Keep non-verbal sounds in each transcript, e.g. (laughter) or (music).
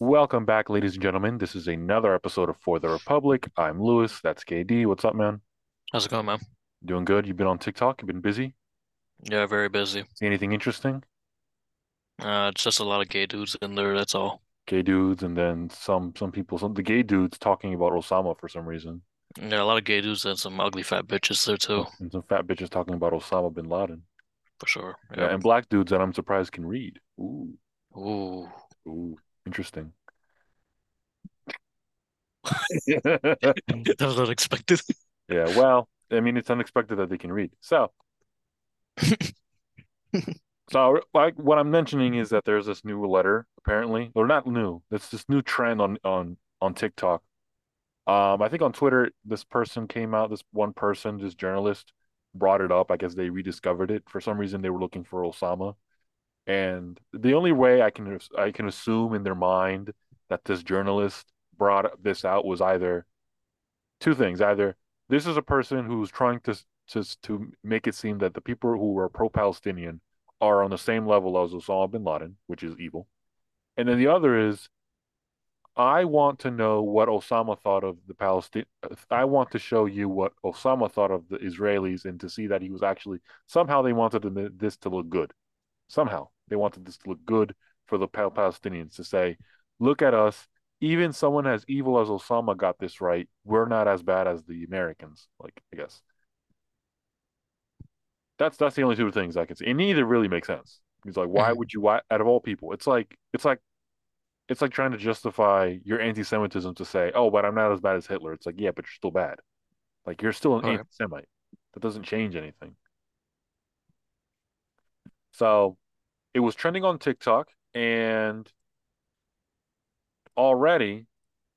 Welcome back, ladies and gentlemen. This is another episode of For the Republic. I'm Luis. That's KD. What's up, man? How's it going, man? Doing good? You've been on TikTok? You've been busy? Yeah, very busy. See anything interesting? Uh, it's just a lot of gay dudes in there, that's all. Gay dudes, and then some some people, some the gay dudes talking about Osama for some reason, Yeah, a lot of gay dudes and some ugly fat bitches there too, and some fat bitches talking about Osama bin Laden. for sure. Yeah, Yep. and black dudes that I'm surprised can read. Ooh, Ooh. ooh, interesting. (laughs) (laughs) That was unexpected. Yeah, well, I mean, it's unexpected that they can read. So, (laughs) so like what I'm mentioning is that there's this new letter, apparently, or not new. It's this new trend on on on TikTok. Um, I think on Twitter, this person came out. This one person, this journalist, brought it up. I guess they rediscovered it for some reason. They were looking for Osama, and the only way I can I can assume in their mind that this journalist brought this out was either two things. Either this is a person who's trying to to to make it seem that the people who are pro-Palestinian are on the same level as Osama bin Laden, which is evil, and then the other is I want to know what Osama thought of the Palestine. I want to show you what Osama thought of the Israelis and to see that he was actually somehow they wanted this to look good. Somehow they wanted this to look good for the Palestinians to say, look at us. Even someone as evil as Osama got this right. We're not as bad as the Americans. Like I guess that's that's the only two things I can see. And neither really makes sense. He's like, why Mhm. would you? Why out of all people? It's like it's like it's like trying to justify your anti-Semitism to say, "Oh, but I'm not as bad as Hitler." It's like, yeah, but you're still bad. Like you're still an All right. anti-Semite. That doesn't change anything. So it was trending on TikTok, and already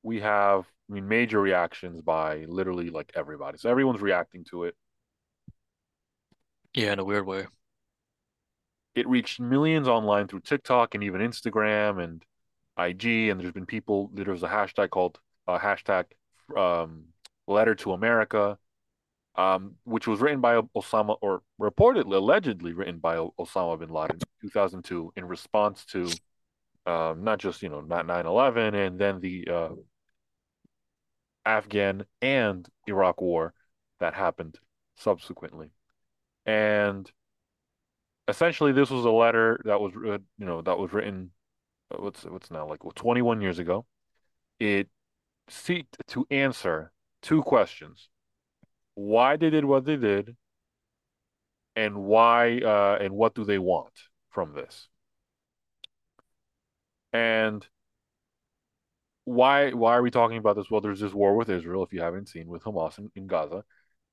we have, I mean, major reactions by literally like everybody. So everyone's reacting to it. Yeah, in a weird way. It reached millions online through TikTok and even Instagram and IG. And there's been people. There was a hashtag called uh, hashtag um, Letter to America um, which was written by Osama, or reportedly, allegedly written by Osama bin Laden in 2002 in response to um, not just, you know, not 9/11 and then the uh, Afghan and Iraq war that happened subsequently. And essentially, this was a letter that was, you know, that was written, uh, what's what's now like well, 21 years ago. It seeked to answer two questions: why they did what they did, and why uh, and what do they want from this? And why why are we talking about this? Well, there's this war with Israel, if you haven't seen, with Hamas in, in Gaza,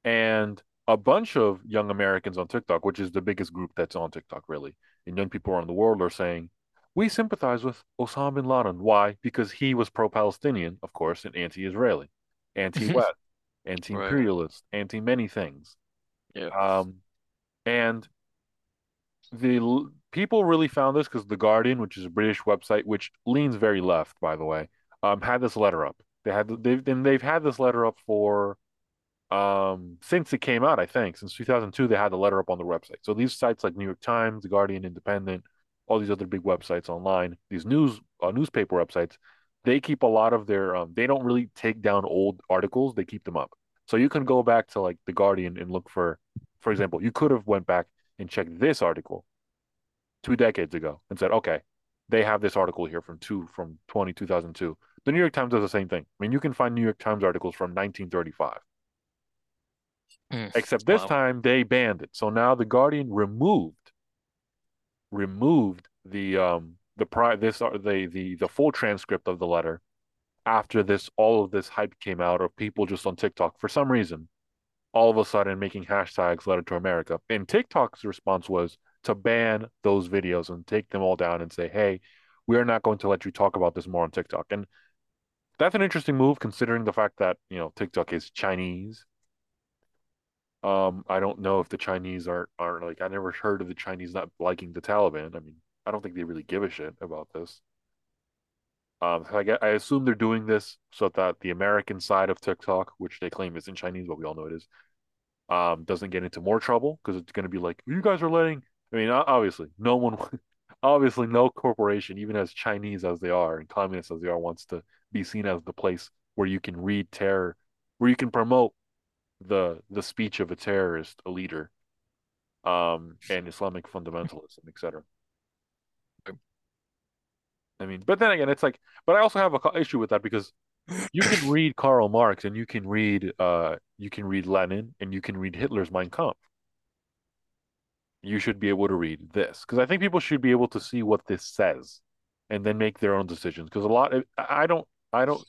and a bunch of young Americans on TikTok, which is the biggest group that's on TikTok, really, and young people around the world are saying, we sympathize with Osama bin Laden. Why? Because he was pro-Palestinian, of course, and anti-Israeli, anti-West, Right. anti-imperialist, anti-many things. Yeah. Um, and the people really found this because The Guardian, which is a British website, which leans very left, by the way, um, had this letter up. They had they've and they've had this letter up for um since it came out, I think, since 2002. They had the letter up on the website. So these sites like New York Times, The Guardian, Independent, all these other big websites online, these news uh, newspaper websites, they keep a lot of their um, they don't really take down old articles. They keep them up. So you can go back to like The Guardian and look for, for example, you could have went back and checked this article two decades ago and said, okay, they have this article here from two from 20, 2002. The New York Times does the same thing. I mean, you can find New York Times articles from 1935, Mm. except this Wow. time they banned it. So now the Guardian removed removed the um the pri this uh, the the the full transcript of the letter after this all of this hype came out of people just on TikTok for some reason all of a sudden making hashtags letter to America. And TikTok's response was to ban those videos and take them all down and say, hey, we are not going to let you talk about this more on TikTok. And that's an interesting move considering the fact that, you know, TikTok is Chinese. Um, I don't know if the Chinese are are like I never heard of the Chinese not liking the Taliban. I mean, I don't think they really give a shit about this. Um, I get, I assume they're doing this so that the American side of TikTok, which they claim is in Chinese, but we all know it is, um, doesn't get into more trouble because it's going to be like, you guys are letting, I mean, obviously, no one, (laughs) obviously no corporation, even as Chinese as they are and communist as they are, wants to be seen as the place where you can read terror, where you can promote the the speech of a terrorist, a leader, um, and Islamic fundamentalism, etc. I mean, but then again, it's like, but I also have a issue with that because you can (laughs) read Karl Marx and you can read uh you can read Lenin and you can read Hitler's Mein Kampf. You should be able to read this because I think people should be able to see what this says and then make their own decisions. Because a lot, I don't, I don't,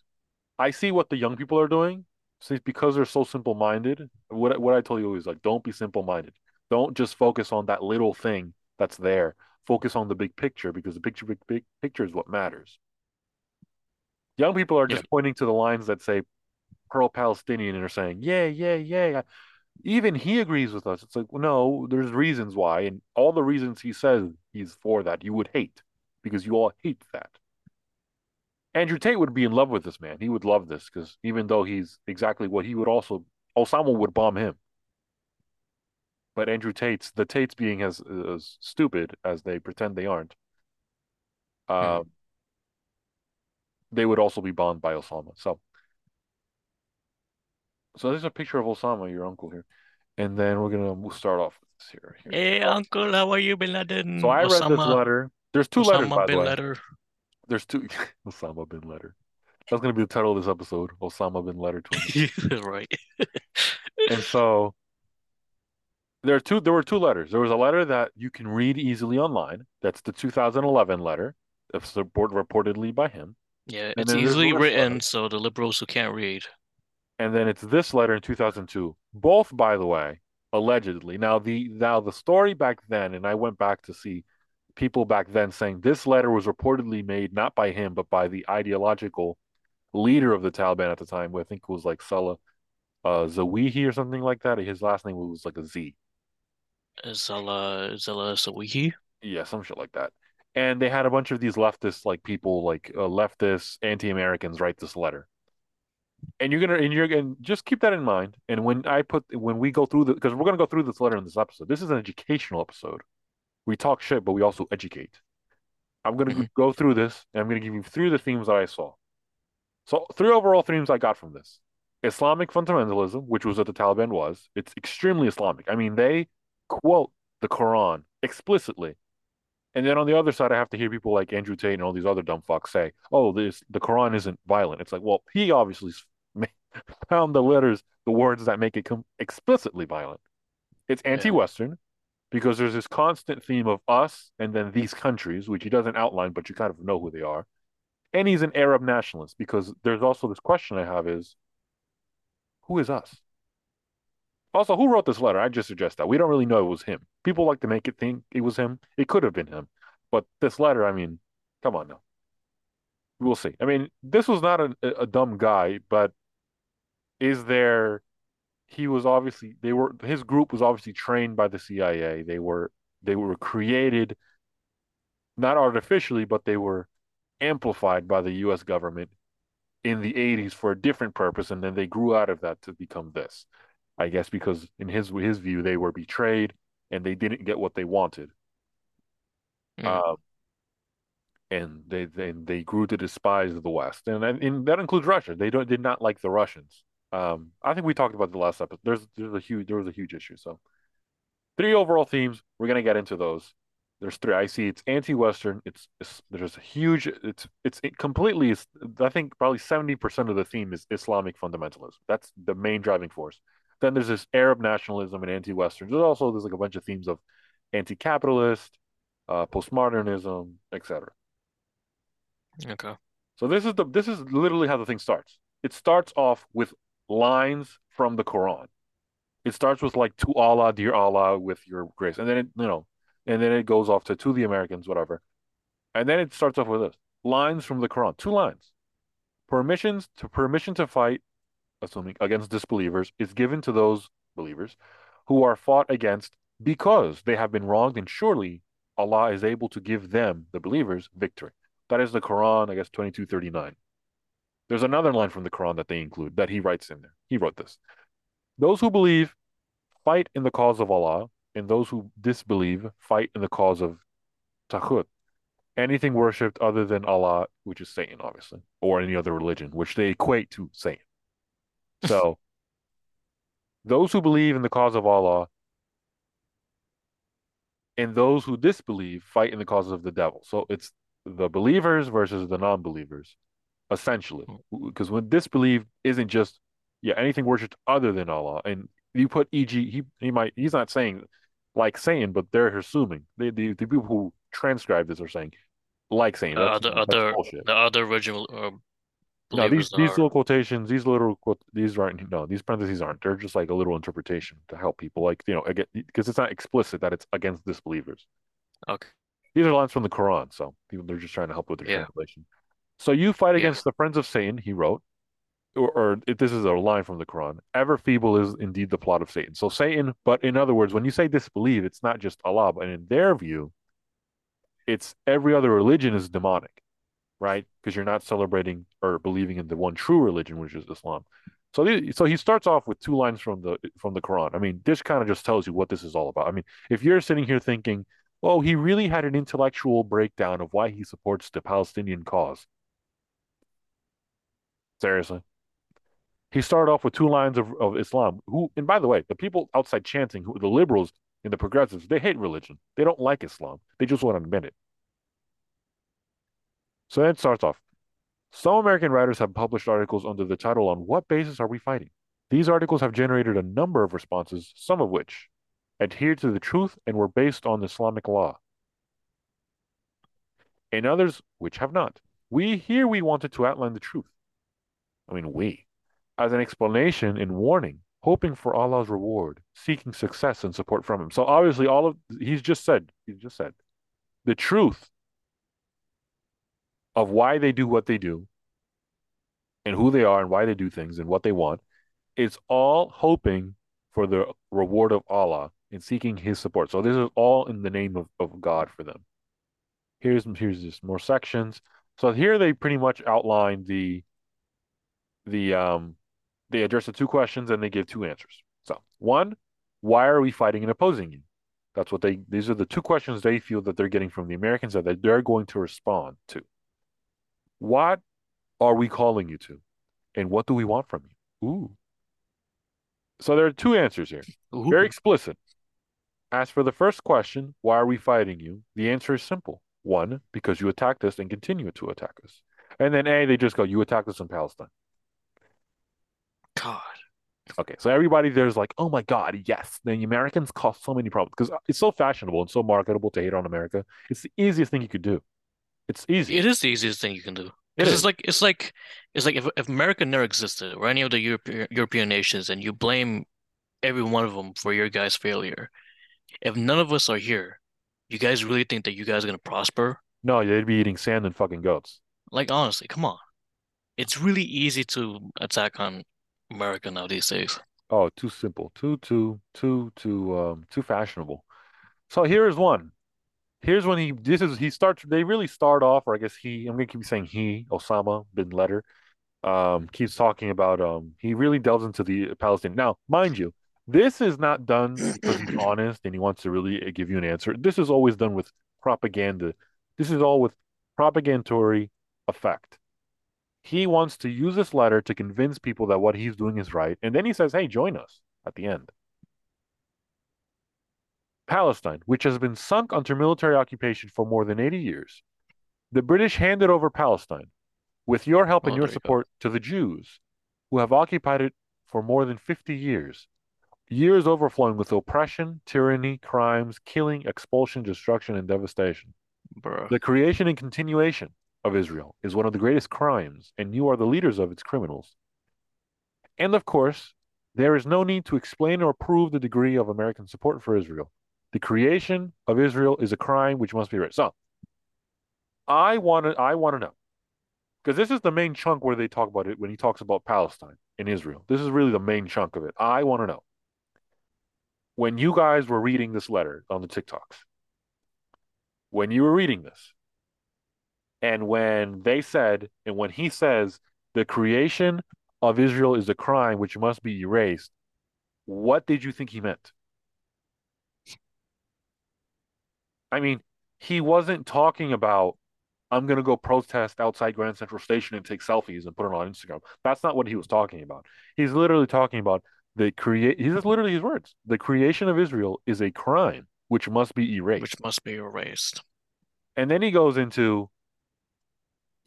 I see what the young people are doing. See, because they're so simple-minded. What what I told you is like, don't be simple-minded. Don't just focus on that little thing that's there. Focus on the big picture because the picture, big, big picture is what matters. Young people are Yeah. just pointing to the lines that say pro Palestinian and are saying, yeah, yeah, yeah. Even he agrees with us. It's like, well, no, there's reasons why. And all the reasons he says he's for that, you would hate because you all hate that. Andrew Tate would be in love with this man. He would love this because even though he's exactly what he would also, Osama would bomb him. But Andrew Tate's, the Tates being as, as stupid as they pretend they aren't, uh, Hmm. they would also be bombed by Osama. So, so there's a picture of Osama, your uncle here, and then we're gonna we'll start off with this here. here. Hey, uncle, how are you, Bin Laden? So I read this letter. There's two letters, Osama by the bin way. Laden. There's two. (laughs) Osama bin letter. That's gonna be the title of this episode. Osama bin letter (laughs) 20. Right. And so there are two. There were two letters. There was a letter that you can read easily online. That's the 2011 letter, that's support reportedly by him. Yeah, And it's easily written, letter. so the liberals who can't read. And then it's this letter in 2002. Both, by the way, allegedly. Now the now the story back then, and I went back to see people back then saying this letter was reportedly made not by him, but by the ideological leader of the Taliban at the time, who I think was like Salah uh, Zawihi or something like that. His last name was like a Z. Zala Zala Sawiki. Yeah, some shit like that. And they had a bunch of these leftist like people, like uh, leftist anti-Americans, write this letter. And you're gonna and you're gonna just keep that in mind. And when I put when we go through the because we're gonna go through this letter in this episode. This is an educational episode. We talk shit, but we also educate. I'm gonna Mhm. go through this and I'm gonna give you three of the themes that I saw. So three overall themes I got from this. Islamic fundamentalism, which was what the Taliban was. It's extremely Islamic. I mean, they quote the Quran explicitly. And then on the other side, I have to hear people like Andrew Tate and all these other dumb fucks say, "Oh, this the Quran isn't violent." It's like, well, he obviously (laughs) found the letters, the words that make it come explicitly violent. It's anti-Western because there's this constant theme of us and then these countries, which he doesn't outline, but you kind of know who they are. And he's an Arab nationalist because there's also this question I have is, who is us? Also, who wrote this letter? I just suggest that. We don't really know it was him. People like to make it think it was him. It could have been him. But this letter, I mean, come on now. We'll see. I mean, this was not a, a dumb guy, but is there he was obviously they were his group was obviously trained by the CIA. They were they were created not artificially, but they were amplified by the US government in the 80s for a different purpose, and then they grew out of that to become this. I guess because in his his view, they were betrayed and they didn't get what they wanted. Mm. Um, and they, they they grew to despise the West, and and that includes Russia. They don't did not like the Russians. Um, I think we talked about the last episode. There's there's a huge there was a huge issue. So three overall themes. We're gonna get into those. There's three. I see it's anti-Western. It's, it's there's a huge. It's it's it completely. Is I think probably seventy percent of the theme is Islamic fundamentalism. That's the main driving force. Then there's this Arab nationalism and anti-Western. There's also there's like a bunch of themes of anti-capitalist, uh, postmodernism, etc. Okay. So this is the this is literally how the thing starts. It starts off with lines from the Quran. It starts with like to Allah, dear Allah, with your grace, and then it you know, and then it goes off to to the Americans, whatever, and then it starts off with this lines from the Quran, two lines. Permissions to permission to fight, assuming against disbelievers, is given to those believers who are fought against because they have been wronged, and surely Allah is able to give them, the believers, victory. That is the Quran, I guess, 2239. There's another line from the Quran that they include that he writes in there. He wrote this. Those who believe fight in the cause of Allah, and those who disbelieve fight in the cause of Taghut, anything worshipped other than Allah, which is Satan, obviously, or any other religion, which they equate to Satan. So those who believe in the cause of Allah and those who disbelieve fight in the cause of the devil. So it's the believers versus the non-believers, essentially. Because when disbelief isn't just yeah anything worshipped other than Allah, and you put e.g. he he might he's not saying like saying, but they're assuming they the, the people who transcribe this are saying like saying The other other the other original uh, No, these believers these little quotations, these little quote, these aren't no, these parentheses aren't. They're just like a little interpretation to help people, like you know, again, because it's not explicit that it's against disbelievers. okay. These are lines from the Quran, so people they're just trying to help with their Yeah, translation. So you fight yeah. against the friends of Satan, he wrote, or, or if this is a line from the Quran. Ever feeble is indeed the plot of Satan. So Satan, but in other words, when you say disbelieve, it's not just Allah, but in their view, it's every other religion is demonic right? Because you're not celebrating or believing in the one true religion, which is Islam. So, so he starts off with two lines from the from the Quran. I mean, this kind of just tells you what this is all about. I mean, if you're sitting here thinking, "Oh, he really had an intellectual breakdown of why he supports the Palestinian cause," seriously, he started off with two lines of, of Islam. Who, and by the way, the people outside chanting, who the liberals and the progressives, they hate religion. They don't like Islam. They just want to admit it. So it starts off. Some American writers have published articles under the title On What Basis Are We Fighting? These articles have generated a number of responses, some of which adhered to the truth and were based on Islamic law, and others which have not. We here we wanted to outline the truth. I mean, we, as an explanation and warning, hoping for Allah's reward, seeking success and support from Him. So obviously, all of he's just said, he's just said the truth of why they do what they do and who they are and why they do things and what they want. It's all hoping for the reward of Allah and seeking his support. So this is all in the name of, of God for them. Here's here's just more sections. So here they pretty much outline the the um they address the two questions and they give two answers. So one, why are we fighting and opposing you? That's what they these are the two questions they feel that they're getting from the Americans that they're going to respond to. What are we calling you to? And what do we want from you? Ooh. So there are two answers here. Very explicit. As for the first question, why are we fighting you? The answer is simple. One, because you attacked us and continue to attack us. And then A, they just go, you attacked us in Palestine. God. Okay, so everybody there's like, oh my God, yes, the Americans cause so many problems because it's so fashionable and so marketable to hate on America. It's the easiest thing you could do. It's easy. It is the easiest thing you can do. It it's like it's like it's like if if America never existed or any of the European European nations and you blame every one of them for your guys' failure. If none of us are here, you guys really think that you guys are gonna prosper? No, they'd be eating sand and fucking goats. Like honestly, come on. It's really easy to attack on America now these days. Oh, too simple, too, too, too, too, um, too fashionable. So here's one. Here's when he this is he starts they really start off, or I guess he I'm gonna keep saying he, Osama bin Laden, um, keeps talking about um he really delves into the Palestinian. Now, mind you, this is not done because he's (clears throat) honest and he wants to really give you an answer. This is always done with propaganda. This is all with propagandatory effect. He wants to use this letter to convince people that what he's doing is right, and then he says, "Hey, join us." At the end. Palestine, which has been sunk under military occupation for more than 80 years. The British handed over Palestine, with your help and Oh, your there you support, to the Jews, who have occupied it for more than 50 years. Years overflowing with oppression, tyranny, crimes, killing, expulsion, destruction, and devastation. Bruh. The creation and continuation of Israel is one of the greatest crimes, and you are the leaders of its criminals. And of course, there is no need to explain or prove the degree of American support for Israel. The creation of Israel is a crime which must be erased. So I want to I want to know because this is the main chunk where they talk about it when he talks about Palestine and Israel. This is really the main chunk of it. I want to know when you guys were reading this letter on the TikToks, when you were reading this, and when they said, and when he says the creation of Israel is a crime which must be erased, what did you think he meant? I mean, he wasn't talking about I'm gonna go protest outside Grand Central Station and take selfies and put it on Instagram. That's not what he was talking about. He's literally talking about the create. He's literally his words. The creation of Israel is a crime which must be erased. Which must be erased. And then he goes into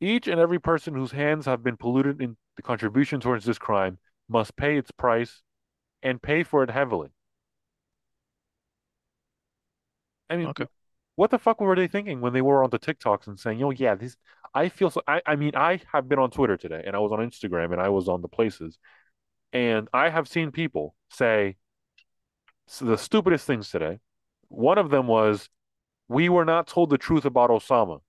each and every person whose hands have been polluted in the contribution towards this crime must pay its price and pay for it heavily. I mean, Okay. What the fuck were they thinking when they were on the TikToks and saying, "Oh yeah, this." I feel so. I, I mean, I have been on Twitter today, and I was on Instagram, and I was on the places, and I have seen people say the stupidest things today. One of them was, "We were not told the truth about Osama."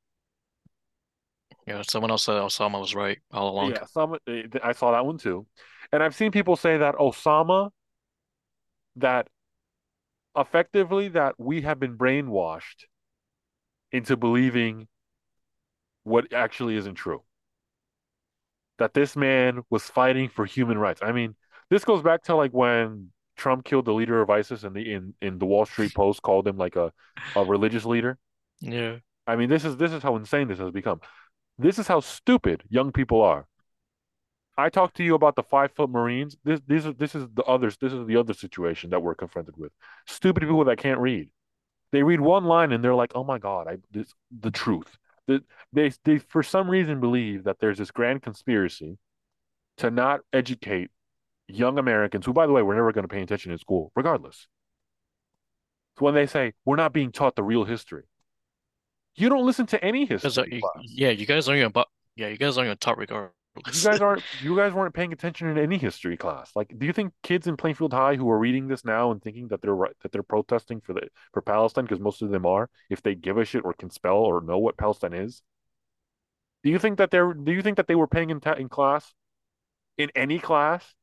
Yeah, someone else said Osama was right all along. Yeah, some eh, I saw that one too, and I've seen people say that Osama, that effectively that we have been brainwashed into believing what actually isn't true. That this man was fighting for human rights. I mean, this goes back to like when Trump killed the leader of ISIS and the in, in the Wall Street Post called him like a, a religious leader. Yeah. I mean, this is this is how insane this has become. This is how stupid young people are. I talked to you about the five foot Marines. This these are this is the others. This is the other situation that we're confronted with. Stupid people that can't read. They read one line and they're like, "Oh my God, I this the truth." The, they they for some reason believe that there's this grand conspiracy to not educate young Americans, who, by the way, we're never going to pay attention in school, regardless. So when they say we're not being taught the real history, you don't listen to any history class. yeah, you guys aren't even but yeah, you guys aren't even taught regardless. You guys aren't you guys weren't paying attention in any history class. Like, do you think kids in Plainfield High who are reading this now and thinking that they're right that they're protesting for the for Palestine because most of them are, if they give a shit or can spell or know what Palestine is? Do you think that they're do you think that they were paying in, in class in any class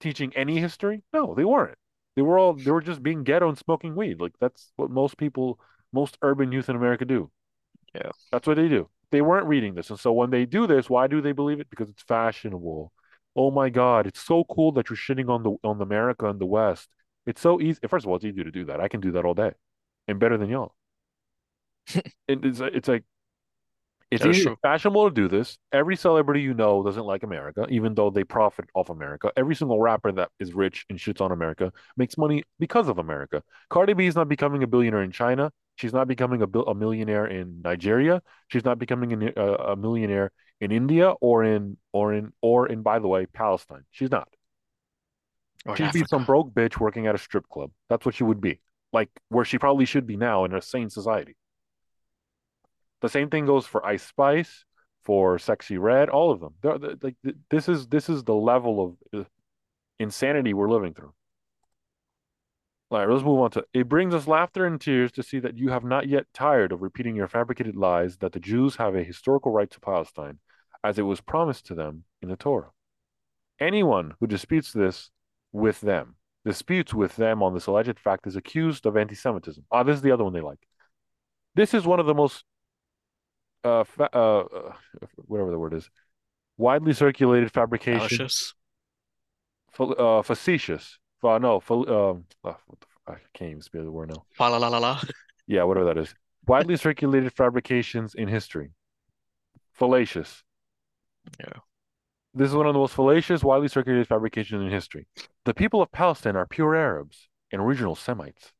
teaching any history? No, they weren't. They were all they were just being ghetto and smoking weed. Like that's what most people most urban youth in America do. Yeah. That's what they do. They weren't reading this. And so when they do this, why do they believe it? Because it's fashionable. Oh my God, it's so cool that you're shitting on the on America and the West. It's so easy. First of all, it's easy to do that. I can do that all day. And better than y'all. (laughs) it's it's like it's easy, true. fashionable to do this. Every celebrity you know doesn't like America, even though they profit off America. Every single rapper that is rich and shits on America makes money because of America. Cardi B is not becoming a billionaire in China. She's not becoming a, a millionaire in Nigeria. She's not becoming a, a millionaire in India or in or in or in by the way Palestine. She's not. Or She'd be some broke bitch working at a strip club. That's what she would be. Like where she probably should be now in a sane society. The same thing goes for Ice Spice, for Sexyy Red, all of them. They're, they're, like this is this is the level of uh, insanity we're living through. All right, let's move on to it brings us laughter and tears to see that you have not yet tired of repeating your fabricated lies that the Jews have a historical right to Palestine, as it was promised to them in the Torah. Anyone who disputes this with them, disputes with them on this alleged fact, is accused of anti-Semitism. Ah, this is the other one they like. This is one of the most uh, fa- uh, uh, whatever the word is, widely circulated fabrication, fa- uh, facetious. Uh, no, um, what the, f- I can't even spell the word now. Fa la la la la. Yeah, whatever that is. Widely circulated fabrications in history. Fallacious. Yeah. This is one of the most fallacious, widely circulated fabrications in history. The people of Palestine are pure Arabs and original Semites.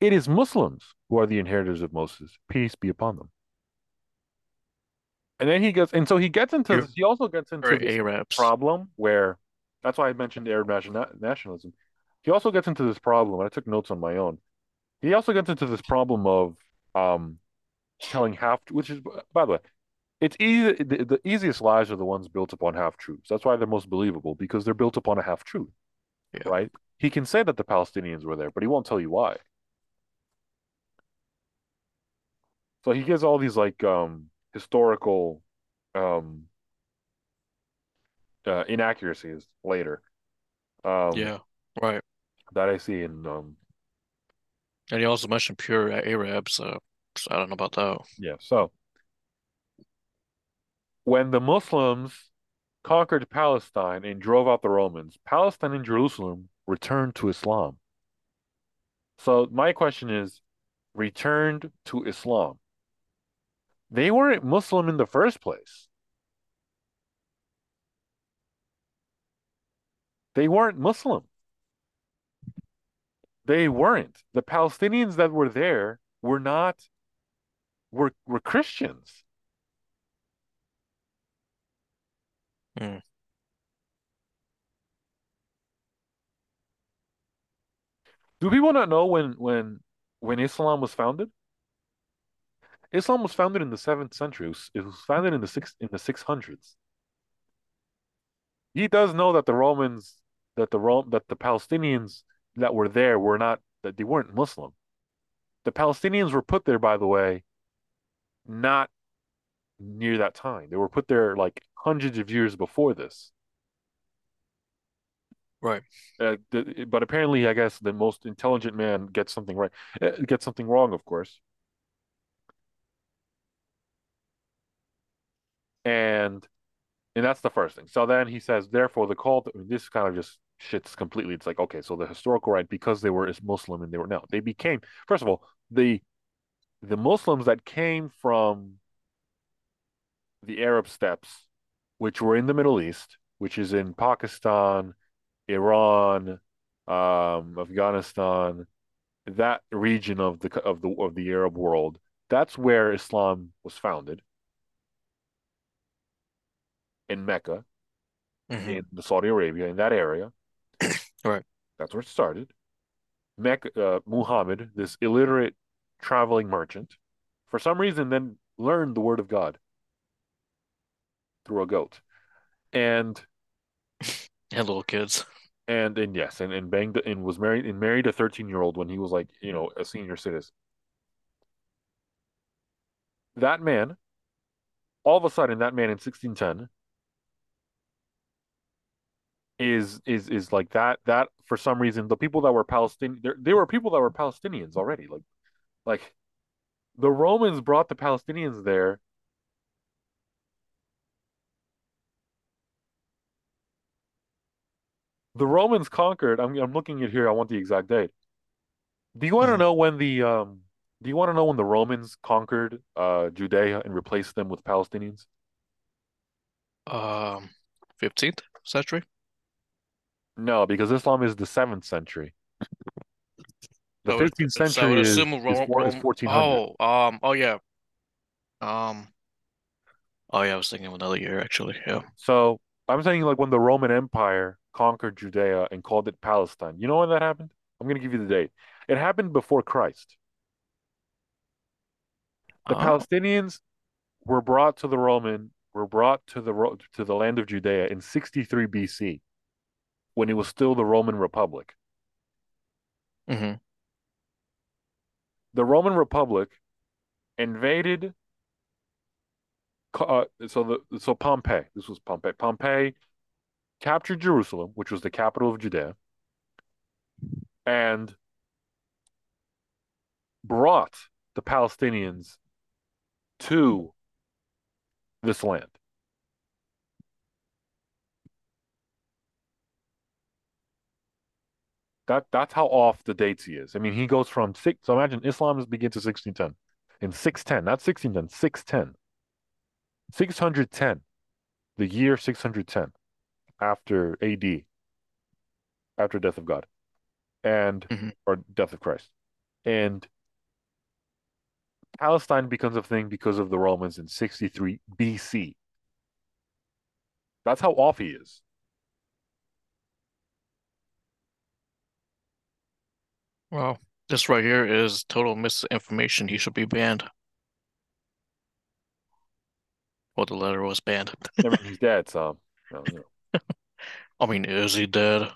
It is Muslims who are the inheritors of Moses. Peace be upon them. And then he gets, and so he gets into he also gets into this Arabs. problem where that's why I mentioned Arab nationalism. He also gets into this problem, and I took notes on my own. He also gets into this problem of um, telling half, which is, by the way, it's easy. The, the easiest lies are the ones built upon half truths. That's why they're most believable because they're built upon a half truth, Yeah. right? He can say that the Palestinians were there, but he won't tell you why. So he gives all these like um, historical um, uh, inaccuracies later. Um, Yeah. Right. that I see in um And he also mentioned pure Arabs, so, so I don't know about that. yeah. So when the Muslims conquered Palestine and drove out the Romans, Palestine and Jerusalem returned to Islam. So my question is, returned to Islam. They weren't Muslim in the first place. They weren't Muslim. They weren't. The Palestinians that were there were not were were Christians. Hmm. Do people not know when when when Islam was founded? Islam was founded in the seventh century. It was, it was founded in the six in the six hundreds. He does know that the Romans that the Rome that the Palestinians that were there were not that they weren't Muslim. The Palestinians were put there, by the way, not near that time. They were put there like hundreds of years before this. Right. Uh, the, but apparently, I guess the most intelligent man gets something right, uh, gets something wrong, of course. And and that's the first thing. So then he says, therefore, the call. To, this kind of just shits completely. It's like okay, so the historical right because they were Muslim and they were no, they became first of all the the Muslims that came from the Arab steppes, which were in the Middle East, which is in Pakistan, Iran, um, Afghanistan, that region of the of the of the Arab world. That's where Islam was founded in Mecca, hmm in the Saudi Arabia, in that area. (coughs) Right. That's where it started. Mecca, uh, Muhammad, this illiterate traveling merchant, for some reason, then learned the word of God through a goat, and (laughs) And little kids. and and yes, and and banged and was married and married a thirteen year old when he was like you know a senior citizen. That man, all of a sudden, that man in sixteen ten is is is like that that for some reason the people that were Palestinian there there were people that were Palestinians already like like the Romans brought the Palestinians there. The Romans conquered I'm I'm looking at here I want the exact date. Do you want to hmm know when the um do you want to know when the Romans conquered uh Judea and replaced them with Palestinians? Um, 15th century. No because Islam is the seventh century the 15th so century is assume is Rome, is 1400 Oh, um, oh yeah. Um, oh yeah, I was thinking of another year actually. Yeah. So I'm saying like when the Roman Empire conquered Judea and called it Palestine. You know when that happened? I'm going to give you the date. It happened before Christ. The Oh. Palestinians were brought to the Roman, were brought to the to the land of Judea in 63 BC when it was still the Roman Republic. hmm The Roman Republic invaded uh, so the so Pompey, this was Pompey. Pompey captured Jerusalem, which was the capital of Judea, and brought the Palestinians to this land. That that's how off the dates he is. I mean, he goes from six. So imagine Islam begins in 1610. In 610, not 1610, 610. 610, the year 610 after AD, after death of God, and hmm or death of Christ. And Palestine becomes a thing because of the Romans in 63 BC. That's how off he is. Well, this right here is total misinformation. He should be banned. Well, the letter was banned. (laughs) I mean, he's dead, so. (laughs) I mean, is he dead?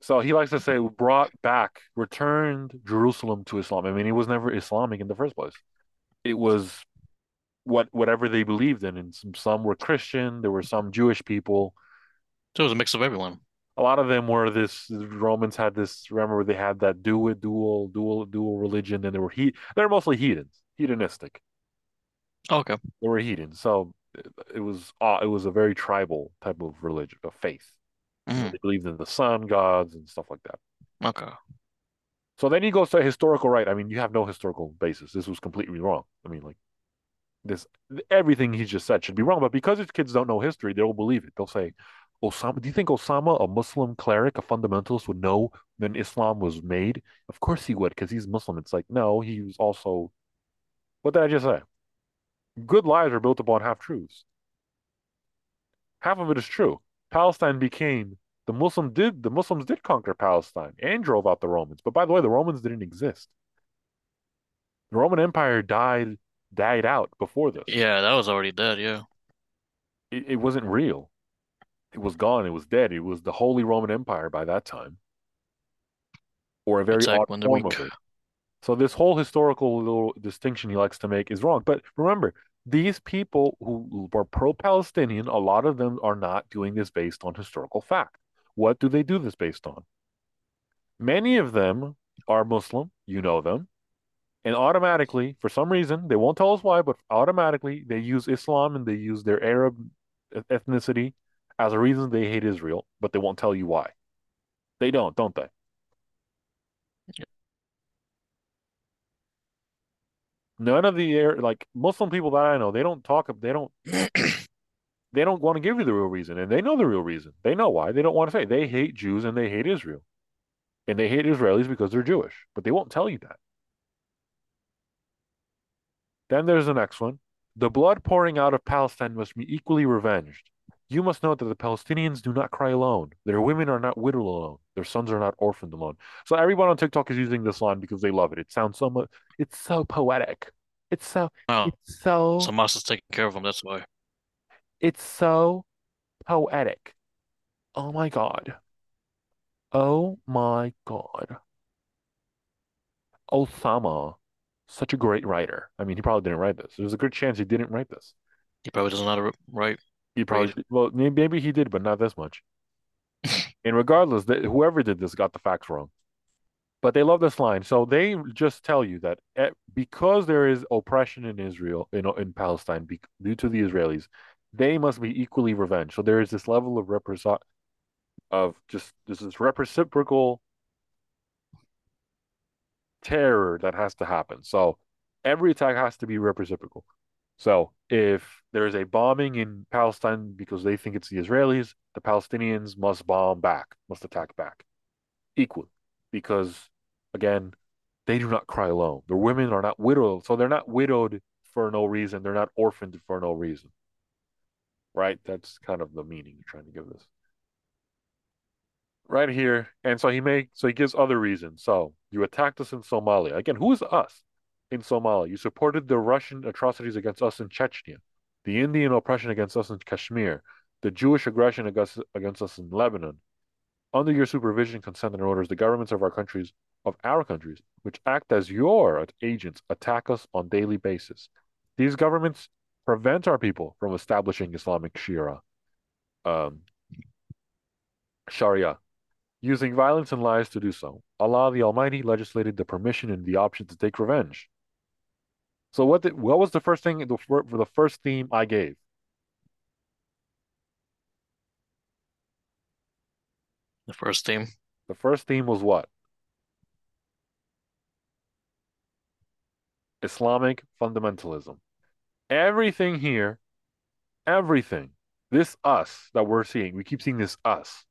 So he likes to say brought back, returned Jerusalem to Islam. I mean, it was never Islamic in the first place. It was what whatever they believed in, and some, some were Christian. There were some Jewish people. So it was a mix of everyone. A lot of them were this. Romans had this. Remember, they had that dual, dual, dual, dual religion, and they were he. They're mostly heathens, hedonistic. Okay. They were heathens. So it, was uh, it was a very tribal type of religion, of faith. You know, hmm they believed in the sun gods and stuff like that. Okay. So then he goes to historical right. I mean, you have no historical basis. This was completely wrong. I mean, like this everything he just said should be wrong. But because his kids don't know history, they'll believe it. They'll say, Osama, do you think Osama, a Muslim cleric, a fundamentalist, would know when Islam was made? Of course he would, because he's Muslim. It's like, no, he was also what did I just say? Good lies are built upon half truths. Half of it is true. Palestine became the Muslim did the Muslims did conquer Palestine and drove out the Romans. But by the way, the Romans didn't exist. The Roman Empire died died out before this. Yeah, that was already dead, yeah. It, it wasn't real. It was gone. It was dead. It was the Holy Roman Empire by that time. Or a very Attack odd form of it. So this whole historical little distinction he likes to make is wrong. But remember, these people who were pro-Palestinian, a lot of them are not doing this based on historical fact. What do they do this based on? Many of them are Muslim, you know them, and automatically, for some reason, they won't tell us why, but automatically they use Islam and they use their Arab ethnicity as a reason they hate Israel, but they won't tell you why. They don't, don't they? None of the Ar- like Muslim people that I know, they don't talk, they don't (clears throat) they don't want to give you the real reason, and they know the real reason. They know why. They don't want to say they hate Jews and they hate Israel, and they hate Israelis because they're Jewish, but they won't tell you that. Then there's the next one. The blood pouring out of Palestine must be equally revenged. You must know that the Palestinians do not cry alone. Their women are not widowed alone. Their sons are not orphaned alone. So everyone on TikTok is using this line because they love it. It sounds so much. It's so poetic. It's so. Oh, It's so. so Hamas is taking care of them, that's why. It's so poetic. Oh my God. Oh my God. Osama, such a great writer. I mean, he probably didn't write this. There's a good chance he didn't write this. He probably doesn't know how to write. He probably, well, maybe he did, but not this much. (laughs) And regardless, that whoever did this got the facts wrong. But they love this line. So they just tell you that eh, because there is oppression in Israel, in, in Palestine, be, due to the Israelis, they must be equally revenged. So there is this level of repress of just this is reciprocal terror that has to happen. So every attack has to be reciprocal. So if there is a bombing in Palestine because they think it's the Israelis, the Palestinians must bomb back, must attack back Equal. Because again, they do not cry alone. Their women are not widowed, so they're not widowed for no reason. They're not orphaned for no reason. Right? That's kind of the meaning you're trying to give this. Right here. And so he makes so he gives other reasons. So you attacked us in Somalia. Again, who is us in Somalia? You supported the Russian atrocities against us in Chechnya, the Indian oppression against us in Kashmir, the Jewish aggression against, against us in Lebanon. Under your supervision, consent, and orders, the governments of our countries, of our countries, which act as your agents, attack us on daily basis. These governments prevent our people from establishing Islamic Sharia, um, Sharia, using violence and lies to do so. Allah the Almighty legislated the permission and the option to take revenge. So what did, what was the first thing the, for the first theme I gave? The first theme. The first theme was what? Islamic fundamentalism. Everything here, everything, this us that we're seeing, we keep seeing this us.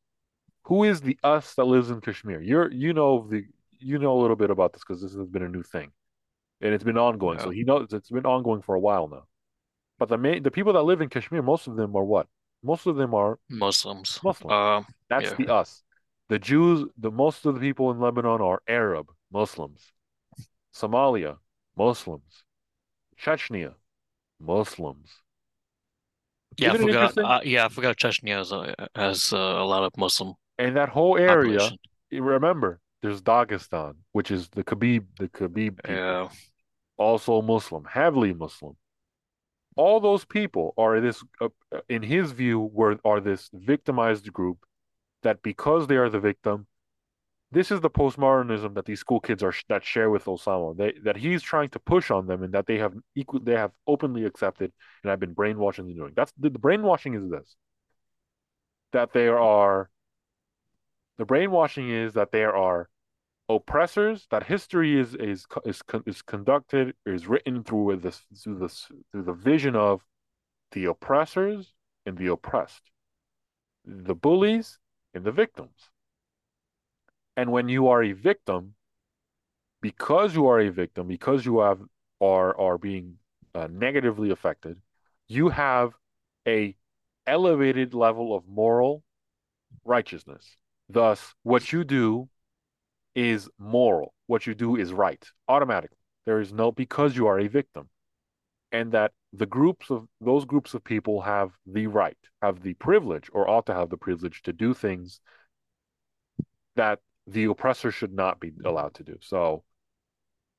Who is the us that lives in Kashmir? You're you know the you know a little bit about this because this has been a new thing. And it's been ongoing. So he knows it's been ongoing for a while now. But the main the people that live in Kashmir, most of them are what? Most of them are Muslims. Muslim. Um, That's yeah. the us. The Jews, the most of the people in Lebanon are Arab Muslims. Somalia, Muslims. Chechnya, Muslims. Yeah, I Isn't it forgot. Uh, yeah, I forgot Chechnya has a, has uh, a lot of Muslim And that whole area, population. remember, there's Dagestan, which is the Khabib, the Khabib people, Yeah. also Muslim, heavily Muslim. All those people are this, uh, in his view, were are this victimized group that because they are the victim, this is the postmodernism that these school kids are that share with Osama. They that he's trying to push on them, and that they have equal they have openly accepted and have been brainwashed into doing. That's the, the brainwashing is this. That there are the brainwashing is that there are oppressors that history is is is is conducted is written through this through through the vision of the oppressors and the oppressed, the bullies and the victims. And when you are a victim, because you are a victim, because you have are are being uh, negatively affected, you have a elevated level of moral righteousness. Thus, what you do is moral. What you do is right automatically. There is no because you are a victim. And that the groups of those groups of people have the right, have the privilege, or ought to have the privilege to do things that the oppressor should not be allowed to do. So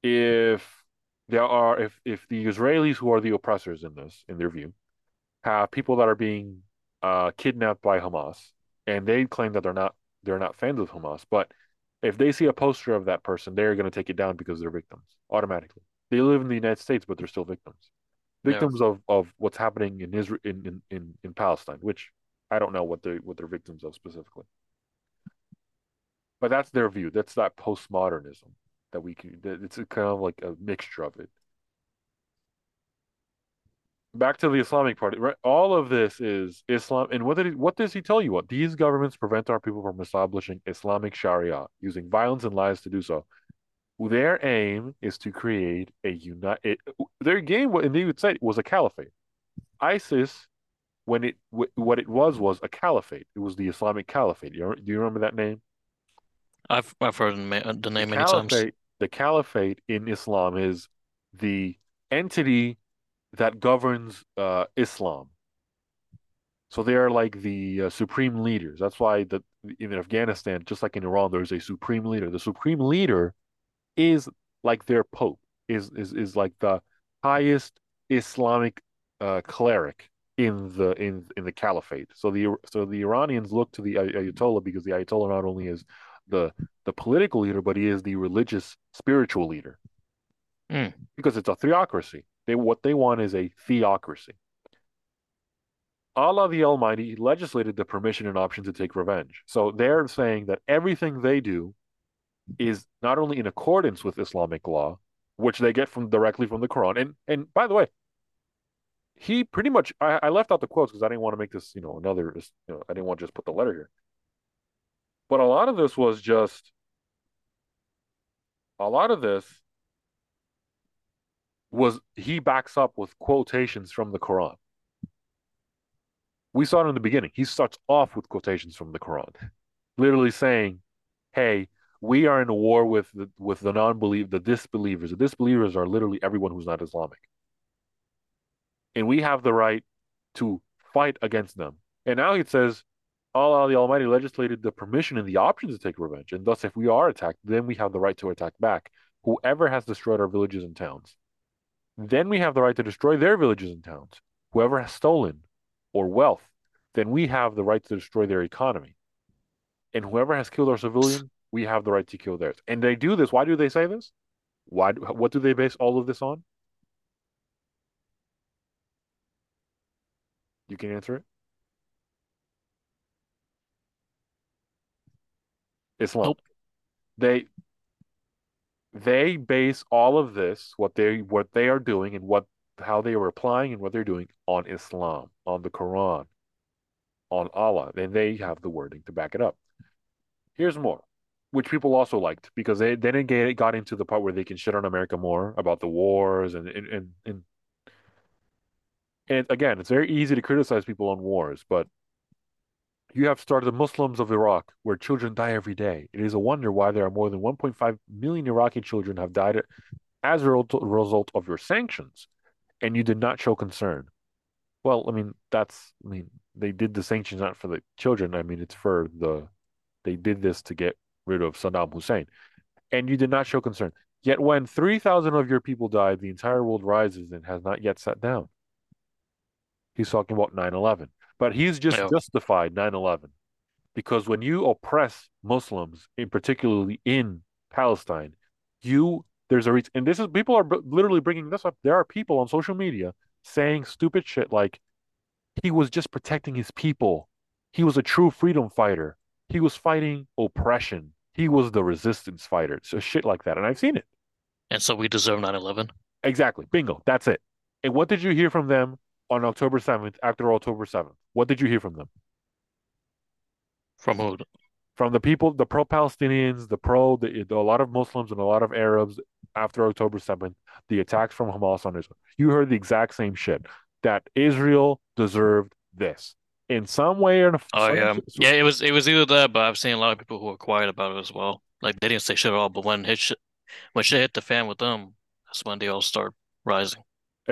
if there are if if the Israelis who are the oppressors in this, in their view, have people that are being uh, kidnapped by Hamas, and they claim that they're not they're not fans of Hamas, but if they see a poster of that person, they're going to take it down because they're victims automatically. They live in the United States, but they're still victims, victims yeah. of, of what's happening in Israel in, in, in, in Palestine, which I don't know what they what they're victims of specifically. But that's their view. That's that postmodernism that we can. It's kind of like a mixture of it back to the Islamic Party, right? All of this is Islam. And what did he, what does he tell you? What these governments prevent our people from establishing Islamic Sharia, using violence and lies to do so. Their aim is to create a unite. Their game, and they would say, was a caliphate. ISIS, when it what it was was a caliphate. It was the Islamic Caliphate. You, do you remember that name? I've I've heard the name the many times. The caliphate in Islam is the entity that governs uh, Islam. So they are like the uh, supreme leaders. That's why the, in Afghanistan, just like in Iran, there's a supreme leader. The supreme leader is like their pope, is is is like the highest Islamic uh, cleric in the in in the caliphate. So the so the Iranians look to the Ayatollah because the Ayatollah not only is the the political leader, but he is the religious spiritual leader. Mm. Because it's a theocracy. They what they want is a theocracy. Allah the Almighty legislated the permission and option to take revenge. So they're saying that everything they do is not only in accordance with Islamic law, which they get from directly from the Quran. And and by the way, he pretty much I, I left out the quotes because I didn't want to make this, you know, another you know, I didn't want to just put the letter here. But a lot of this was just a lot of this was he backs up with quotations from the Quran. We saw it in the beginning. He starts off with quotations from the Quran, literally saying, "Hey, we are in a war with the, with the non-believe the disbelievers. The disbelievers are literally everyone who's not Islamic, and we have the right to fight against them." And now he says, Allah the Almighty legislated the permission and the option to take revenge, and thus, if we are attacked, then we have the right to attack back. Whoever has destroyed our villages and towns. Then we have the right to destroy their villages and towns. Whoever has stolen or wealth, then we have the right to destroy their economy. And whoever has killed our civilian, we have the right to kill theirs. And they do this. Why do they say this? Why? What do they base all of this on? You can answer it. Islam. Nope. They they base all of this, what they what they are doing and what how they are applying and what they're doing on Islam, on the Quran, on Allah. And they have the wording to back it up. Here's more, which people also liked because they, they didn't get it got into the part where they can shit on America more about the wars and and and, and and again, it's very easy to criticize people on wars, but you have started the Muslims of Iraq, where children die every day. It is a wonder why there are more than 1.5 million Iraqi children have died as a result of your sanctions, and you did not show concern. Well, I mean, that's, I mean, they did the sanctions not for the children. I mean, it's for the, they did this to get rid of Saddam Hussein, and you did not show concern. Yet when 3,000 of your people died, the entire world rises and has not yet sat down. He's talking about 9 11. But he's just yeah. justified 9 11 because when you oppress Muslims, in particularly in Palestine, you there's a reason, and this is people are literally bringing this up. There are people on social media saying stupid shit like he was just protecting his people. He was a true freedom fighter. He was fighting oppression. He was the resistance fighter. So shit like that. And I've seen it. And so we deserve 9/11 Exactly. Bingo. That's it. And what did you hear from them on October 7th, after October 7th? What did you hear from them? from who? From the people, the pro-Palestinians, the pro, the, the, a lot of Muslims and a lot of Arabs after October 7th, the attacks from Hamas on Israel. You heard the exact same shit that Israel deserved this in some way or Oh yeah, yeah. It was it was either that, but I've seen a lot of people who are quiet about it as well. Like they didn't say shit at all, but when hit shit, when shit hit the fan with them, that's when they all start rising.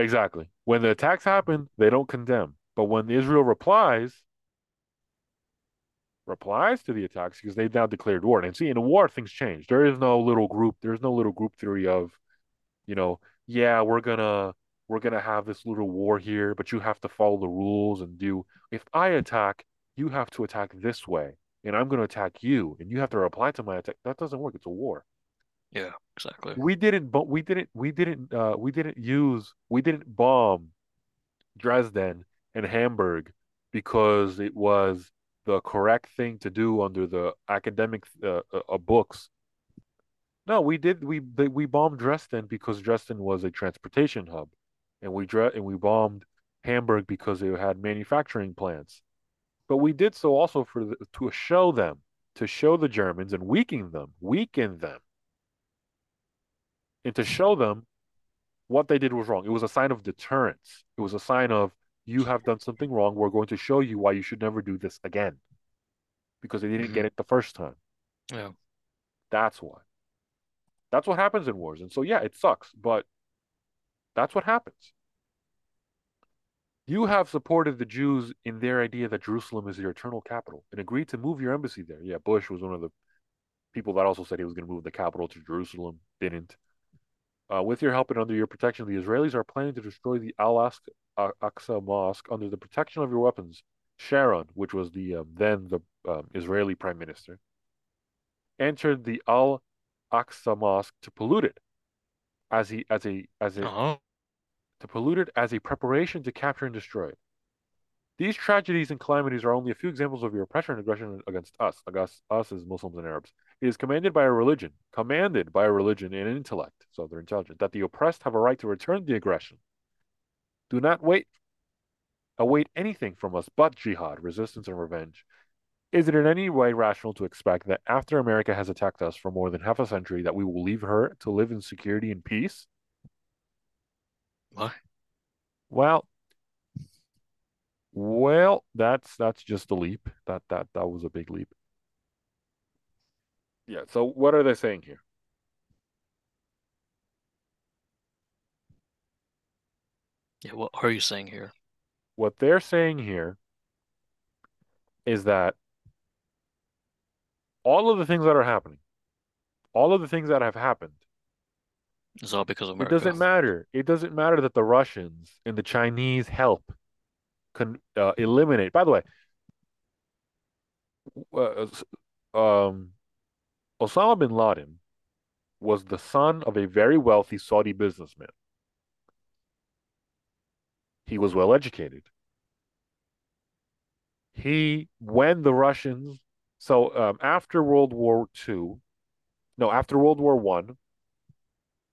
Exactly. When the attacks happen, they don't condemn. But when Israel replies, replies to the attacks because they've now declared war. And see, in a war, things change. There is no little group. There's no little group theory of, you know, yeah, we're gonna we're gonna have this little war here, but you have to follow the rules and do. If I attack, you have to attack this way, and I'm gonna attack you, and you have to reply to my attack. That doesn't work. It's a war. Yeah, exactly. We didn't, but we didn't, we didn't, uh, we didn't use, we didn't bomb Dresden and Hamburg because it was the correct thing to do under the academic uh, uh, uh books. No, we did. We we bombed Dresden because Dresden was a transportation hub, and we and we bombed Hamburg because it had manufacturing plants. But we did so also for the, to show them, to show the Germans and weaken them, weaken them and to show them what they did was wrong. It was a sign of deterrence. It was a sign of you have done something wrong. We're going to show you why you should never do this again because they didn't mm-hmm. get it the first time. Yeah. That's why. That's what happens in wars. And so, yeah, it sucks, but that's what happens. You have supported the Jews in their idea that Jerusalem is your eternal capital and agreed to move your embassy there. Yeah, Bush was one of the people that also said he was going to move the capital to Jerusalem, didn't. Uh, with your help and under your protection, the Israelis are planning to destroy the Al Aqsa Mosque under the protection of your weapons. Sharon, which was the um, then the um, Israeli prime minister, entered the Al Aqsa Mosque to pollute it, as he as a as a uh-huh. to pollute it as a preparation to capture and destroy it. These tragedies and calamities are only a few examples of your oppression and aggression against us, against us as Muslims and Arabs. It is commanded by a religion, commanded by a religion and intellect, so they're intelligent, that the oppressed have a right to return the aggression. Do not wait, await anything from us but jihad, resistance, and revenge. Is it in any way rational to expect that after America has attacked us for more than half a century, that we will leave her to live in security and peace? Why? Well, well, that's that's just a leap. That that that was a big leap. Yeah, so what are they saying here? Yeah, what are you saying here? What they're saying here is that all of the things that are happening, all of the things that have happened, it's all because of America. It doesn't matter. It doesn't matter that the Russians and the Chinese help con, uh, eliminate. By the way, uh, um, Osama bin Laden was the son of a very wealthy Saudi businessman. He was well educated. He, when the Russians, so um, after World War II, no, after World War One,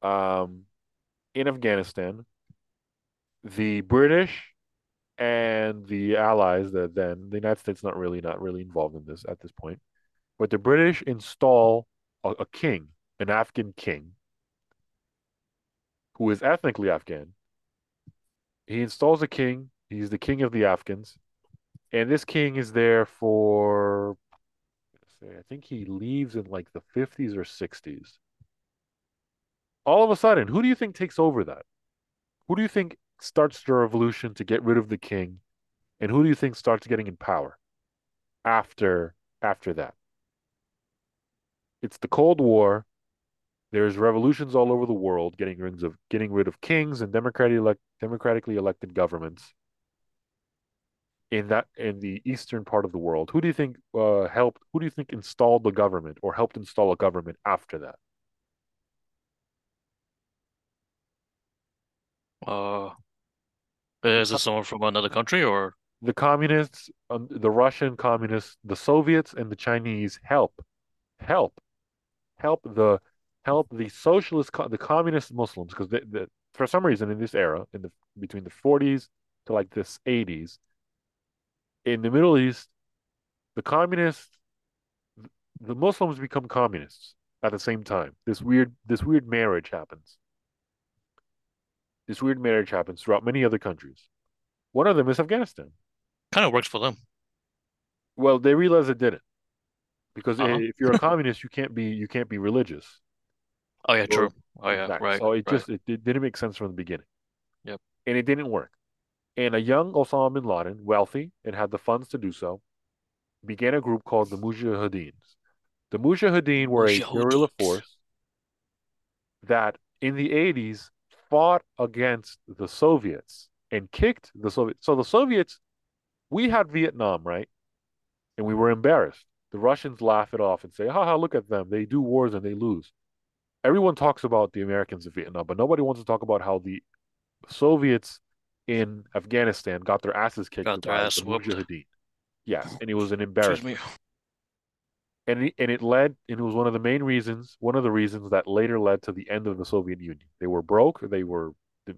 um, in Afghanistan, the British and the allies that then the United States not really not really involved in this at this point, but the British install a, a king, an Afghan king, who is ethnically Afghan. He installs a king. He's the king of the Afghans, and this king is there for. I think he leaves in like the 50s or 60s. All of a sudden, who do you think takes over that? Who do you think starts the revolution to get rid of the king, and who do you think starts getting in power after after that? It's the Cold War. There's revolutions all over the world, getting rid of getting rid of kings and democratically elect, democratically elected governments. In that in the eastern part of the world, who do you think uh, helped? Who do you think installed the government or helped install a government after that? Uh, is this someone from another country or? The communists, um, the Russian communists, the Soviets, and the Chinese help, help help the help the socialist the communist Muslims because for some reason in this era in the between the 40s to like this 80s in the Middle East the communists the Muslims become communists at the same time. This weird this weird marriage happens. This weird marriage happens throughout many other countries. One of them is Afghanistan. Kind of works for them. Well, they realize it didn't. Because uh-huh. if you're a communist, you can't be you can't be religious. Oh yeah, true. Oh yeah, exactly. right. So it right. just it, it didn't make sense from the beginning. Yep. And it didn't work. And a young Osama bin Laden, wealthy and had the funds to do so, began a group called the Mujahideens. The Mujahideen were a guerrilla force that in the 80s fought against the Soviets and kicked the Soviets. So the Soviets, we had Vietnam, right? And we were embarrassed. The Russians laugh it off and say, haha, look at them. They do wars and they lose. Everyone talks about the Americans in Vietnam, but nobody wants to talk about how the Soviets in Afghanistan got their asses kicked got their ass the whooped. Mujahideen. Yes, and it was an embarrassment. And it, and it led, and it was one of the main reasons, one of the reasons that later led to the end of the Soviet Union. They were broke, they were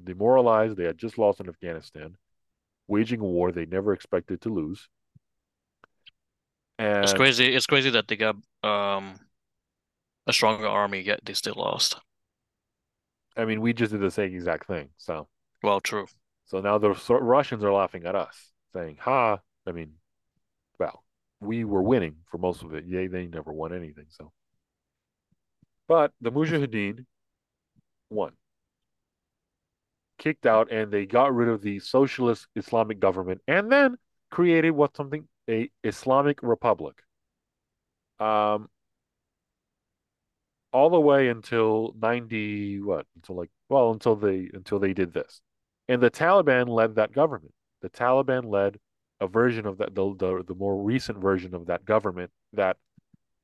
demoralized, they had just lost in Afghanistan, waging a war they never expected to lose. And it's crazy. It's crazy that they got um, a stronger army, yet they still lost. I mean, we just did the same exact thing. So, well, true. So now the Russians are laughing at us, saying, "Ha!" I mean, well, we were winning for most of it. Yay, they never won anything. So, but the Mujahideen won, kicked out, and they got rid of the socialist Islamic government, and then created what something a Islamic Republic. Um, all the way until 90 what until like well until they until they did this and the taliban led that government the taliban led a version of that, the, the, the more recent version of that government that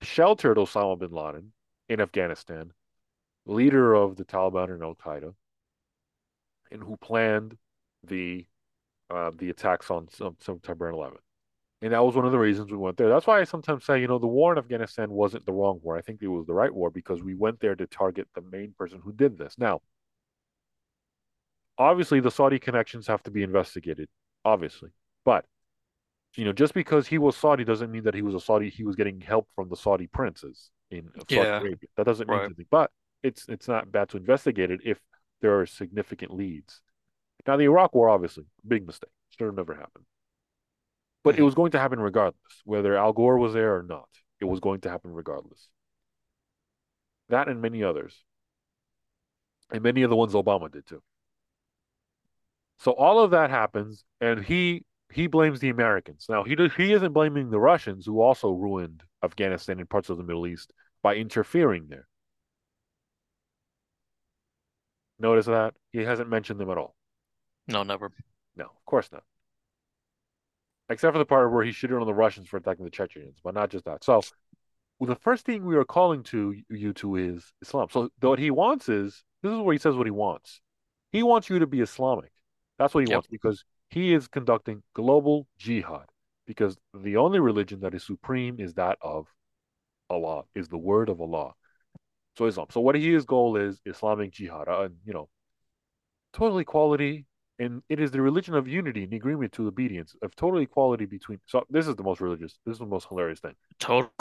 sheltered Osama bin Laden in Afghanistan, leader of the Taliban and Al Qaeda, and who planned the uh, the attacks on September 11. And that was one of the reasons we went there. That's why I sometimes say, you know, the war in Afghanistan wasn't the wrong war. I think it was the right war because we went there to target the main person who did this. Now, obviously, the Saudi connections have to be investigated, obviously. But you know, just because he was Saudi doesn't mean that he was a Saudi. He was getting help from the Saudi princes in Saudi yeah. Arabia. That doesn't mean right. anything. But it's it's not bad to investigate it if there are significant leads. Now, the Iraq War, obviously, big mistake. Should have never happened. But it was going to happen regardless, whether Al Gore was there or not. It was going to happen regardless. That and many others. And many of the ones Obama did too. So all of that happens, and he he blames the Americans. Now he does, he isn't blaming the Russians who also ruined Afghanistan and parts of the Middle East by interfering there. Notice that he hasn't mentioned them at all. No, never. No, of course not. Except for the part where he shitted on the Russians for attacking the Chechens, but not just that. So, well, the first thing we are calling to you to is Islam. So, what he wants is this is where he says what he wants. He wants you to be Islamic. That's what he yep. wants because he is conducting global jihad because the only religion that is supreme is that of Allah, is the word of Allah. So Islam. So what he his goal is Islamic jihad, uh, and you know, total equality, and it is the religion of unity and agreement to obedience of total equality between. So this is the most religious. This is the most hilarious thing. Total.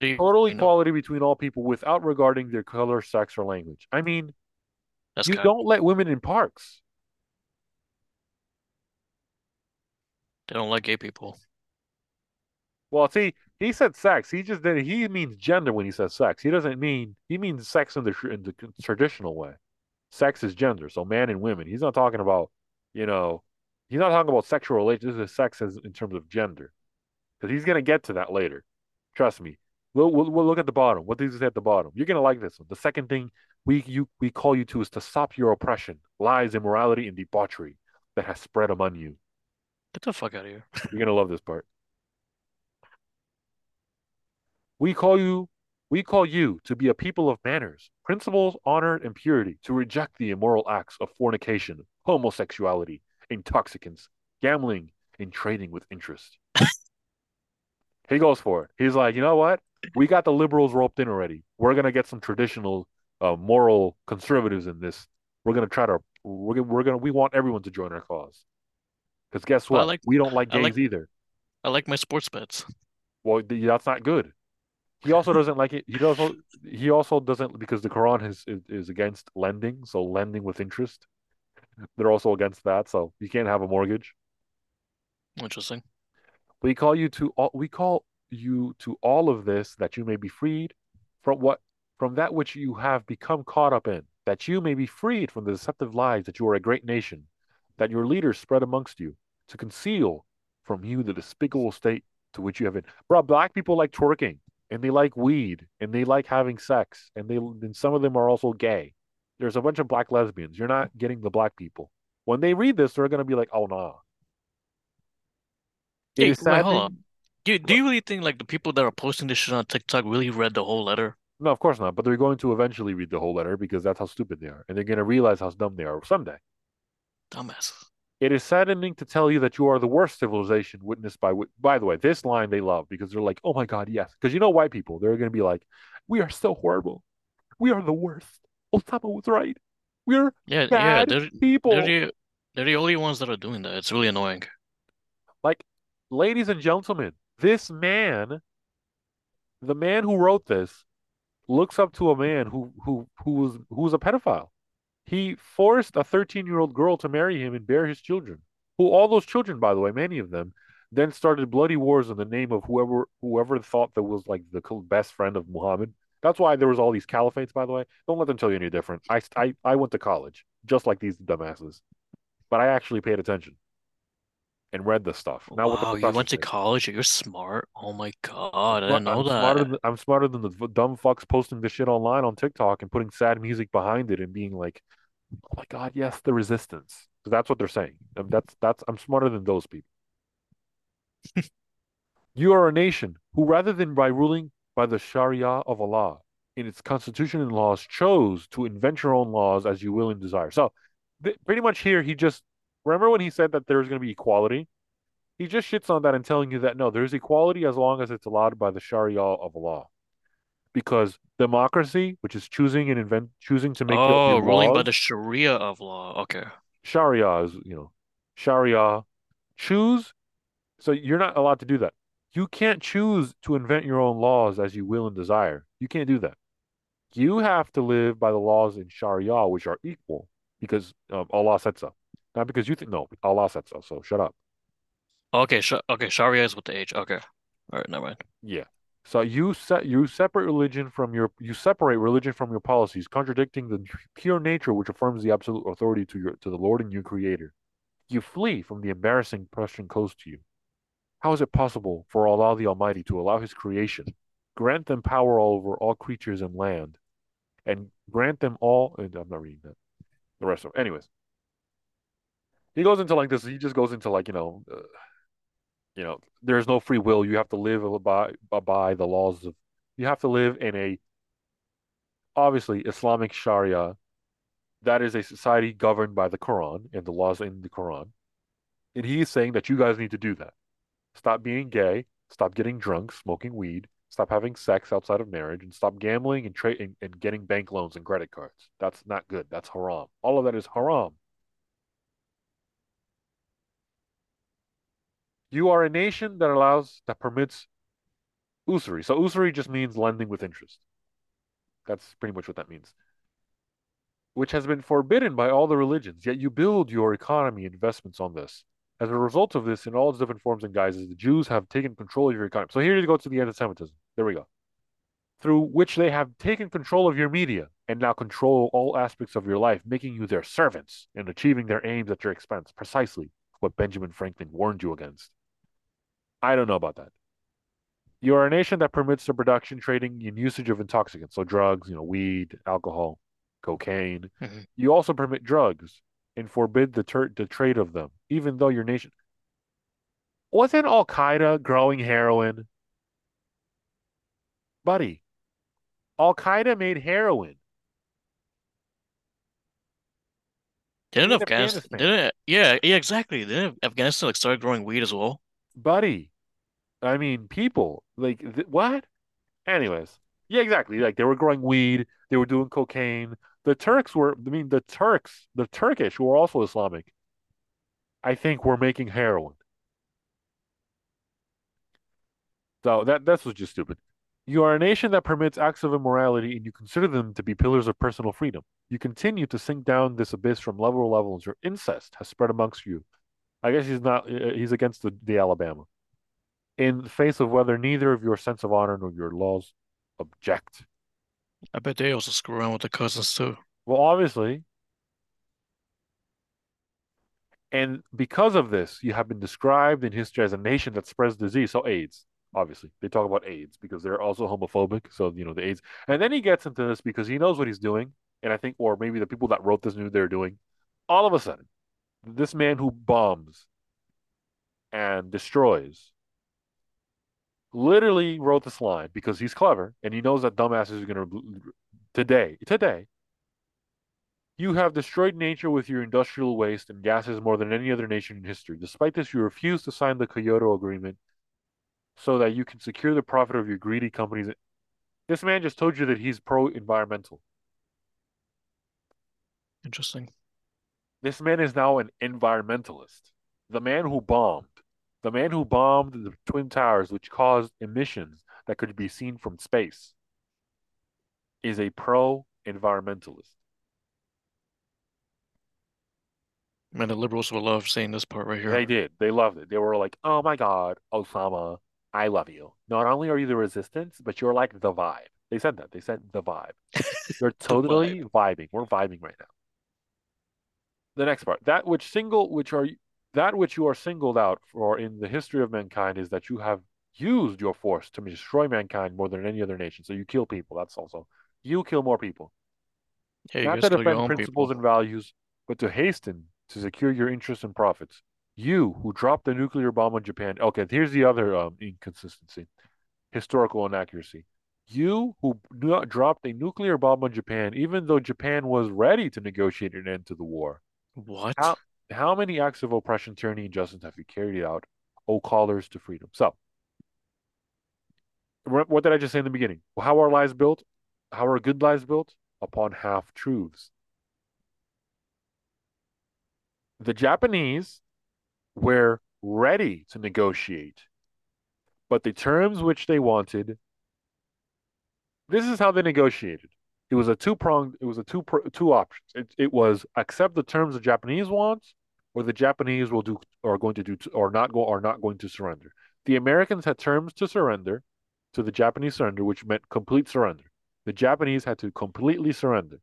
Total equality between all people without regarding their color, sex, or language. I mean, That's you don't let women in parks. They don't like gay people. Well, see, he said sex. He just did. He means gender when he says sex. He doesn't mean he means sex in the in the traditional way. Sex is gender, so man and women. He's not talking about, you know, he's not talking about sexual relations. This is sex as in terms of gender, because he's gonna get to that later. Trust me. We'll, we'll, we'll look at the bottom. What does it say at the bottom? You're gonna like this one. The second thing we you we call you to is to stop your oppression, lies, immorality, and debauchery that has spread among you. Get the fuck out of here. (laughs) You're gonna love this part. We call you we call you to be a people of manners, principles, honor, and purity, to reject the immoral acts of fornication, homosexuality, intoxicants, gambling, and trading with interest. (laughs) he goes for it. He's like, you know what? we got the liberals roped in already. We're gonna get some traditional, uh, moral conservatives in this. We're gonna try to. We're gonna, we're gonna. We want everyone to join our cause. Because guess But I what? like We don't like I like gays either. I like my sports bets. Well, that's not good. He also (laughs) doesn't like it. He also he also doesn't because the Quran is, is is against lending, so lending with interest. They're also against that, so you can't have a mortgage. Interesting. We call you to all we call you to all of this that you may be freed from what from that which you have become caught up in, that you may be freed from the deceptive lies that you are a great nation, that your leaders spread amongst you, to conceal from you the despicable state to which you have been. Bro, black people like twerking and they like weed and they like having sex and they and some of them are also gay. There's a bunch of black lesbians. You're not getting the black people. When they read this, they're gonna be like, "Oh nah." It Hey, wait, hold on. Do do you really think like the people that are posting this shit on TikTok really read the whole letter? No, of course not. But they're going to eventually read the whole letter because that's how stupid they are, and they're gonna realize how dumb they are someday. Dumbasses. It is saddening to tell you that you are the worst civilization witnessed by. By the way, this line they love because they're like, "Oh my God, yes," because you know white people, they're gonna be like, "We are so horrible. We are the worst. Osama was right. We're Yeah, yeah, bad they're they're people." the they're the only ones that are doing that. It's really annoying. Like, ladies and gentlemen, this man, the man who wrote this, looks up to a man who who who was who was a pedophile. He forced a 13-year-old girl to marry him and bear his children. Who all those children, by the way, many of them, then started bloody wars in the name of whoever whoever thought that was like the best friend of Muhammad. That's why there was all these caliphates, by the way. Don't let them tell you any different. I I, I went to college just like these dumbasses, but I actually paid attention and read the stuff, the Wow, you went to college. You're smart. Oh my God, I didn't know I'm smarter that. than I'm smarter than the dumb fucks posting this shit online on TikTok and putting sad music behind it and being like, "Oh my God, yes, the resistance." So that's what they're saying. Um, that's that's I'm smarter than those people. (laughs) You are a nation who, rather than by ruling by the Sharia of Allah in its constitution and laws, chose to invent your own laws as you will and desire. So, th- pretty much here, he just remember when he said that there's going to be equality. He just shits on that and telling you that no, there's equality as long as it's allowed by the Sharia of Allah. Because democracy, which is choosing and invent choosing to make Oh, your ruling by the Sharia of law. Okay. Sharia is, you know, Sharia, choose. So you're not allowed to do that. You can't choose to invent your own laws as you will and desire. You can't do that. You have to live by the laws in Sharia, which are equal because um, Allah said so. Not because you think, no, Allah said so. So shut up. Okay, sh okay, Sharia is with the age. Okay. All right, never mind. Yeah. So you set you separate religion from your you separate religion from your policies, contradicting the pure nature which affirms the absolute authority to your to the Lord and your Creator. You flee from the embarrassing question posed to you. How is it possible for Allah the Almighty to allow His creation, grant them power over all creatures and land, and grant them all? And I'm not reading that. The rest of, anyways, he goes into like this. He just goes into like you know, uh, you know, there's no free will. You have to live by by the laws of. You have to live in a obviously Islamic Sharia. That is a society governed by the Quran and the laws in the Quran. And he is saying that you guys need to do that. Stop being gay. Stop getting drunk, smoking weed. Stop having sex outside of marriage, and stop gambling and and getting bank loans and credit cards. That's not good. That's haram. All of that is haram. You are a nation that allows that permits usury. So usury just means lending with interest. That's pretty much what that means. Which has been forbidden by all the religions, yet you build your economy investments on this. As a result of this, in all its different forms and guises, the Jews have taken control of your economy. So here you go to the anti-Semitism. There we go. Through which they have taken control of your media and now control all aspects of your life, making you their servants and achieving their aims at your expense. Precisely what Benjamin Franklin warned you against. I don't know about that. You are a nation that permits the production, trading, and usage of intoxicants, so drugs, you know, weed, alcohol, cocaine. Mhm. You also permit drugs and forbid the, ter- the trade of them, even though your nation wasn't Al Qaeda growing heroin, buddy. Al Qaeda made heroin Didn't Afghanistan, Afghanistan, didn't, yeah, yeah, exactly. Didn't Afghanistan like start growing weed as well? buddy. I mean, people like th- what? Anyways, yeah, exactly. Like they were growing weed, they were doing cocaine. The Turks were, I mean, the Turks, the Turkish, who were also Islamic, I think were making heroin. So that that's was just stupid. You are a nation that permits acts of immorality and you consider them to be pillars of personal freedom. You continue to sink down this abyss from level to level as your incest has spread amongst you. I guess he's not, uh, he's against the, the Alabama. In the face of whether neither of your sense of honor nor your laws object. I bet they also screw around with the cousins too. Well, obviously, and because of this, you have been described in history as a nation that spreads disease. So AIDS, obviously, they talk about AIDS because they're also homophobic. So you know the AIDS, and then he gets into this because he knows what he's doing, and I think, or maybe the people that wrote this knew they're doing. All of a sudden, this man who bombs and destroys literally wrote this line because he's clever and he knows that dumbasses are going to today today you have destroyed nature with your industrial waste and gases more than any other nation in history. Despite this, you refuse to sign the Kyoto Agreement so that you can secure the profit of your greedy companies. This man just told you that he's pro environmental. Interesting. This man is now an environmentalist. The man who bombed, the man who bombed the Twin Towers, which caused emissions that could be seen from space, is a pro environmentalist. Man, the liberals would love seeing this part right here. They did. They loved it. They were like, "Oh my God, Osama, I love you. Not only are you the resistance, but you're like the vibe." They said that. They said the vibe. (laughs) You're The vibe. totally vibing. We're vibing right now. The next part, that which single, which are that which you are singled out for in the history of mankind is that you have used your force to destroy mankind more than any other nation. So you kill people. That's also you kill more people. You Not to defend principles people. and values, but to hasten to secure your interests and profits. You who dropped the nuclear bomb on Japan. Okay, here's the other um, inconsistency, historical inaccuracy. You who not dropped a nuclear bomb on Japan, even though Japan was ready to negotiate an end to the war. What? How how many acts of oppression, tyranny, and injustice have you carried out, O callers to freedom? So, what did I just say in the beginning? How are lies built? How are good lies built? Upon half truths. The Japanese were ready to negotiate, but the terms which they wanted, this is how they negotiated. It was a two pronged. It was a two two options. It, it was accept the terms the Japanese want, or the Japanese will do are going to do or not go are not going to surrender. The Americans had terms to surrender, to the Japanese surrender, which meant complete surrender. The Japanese had to completely surrender.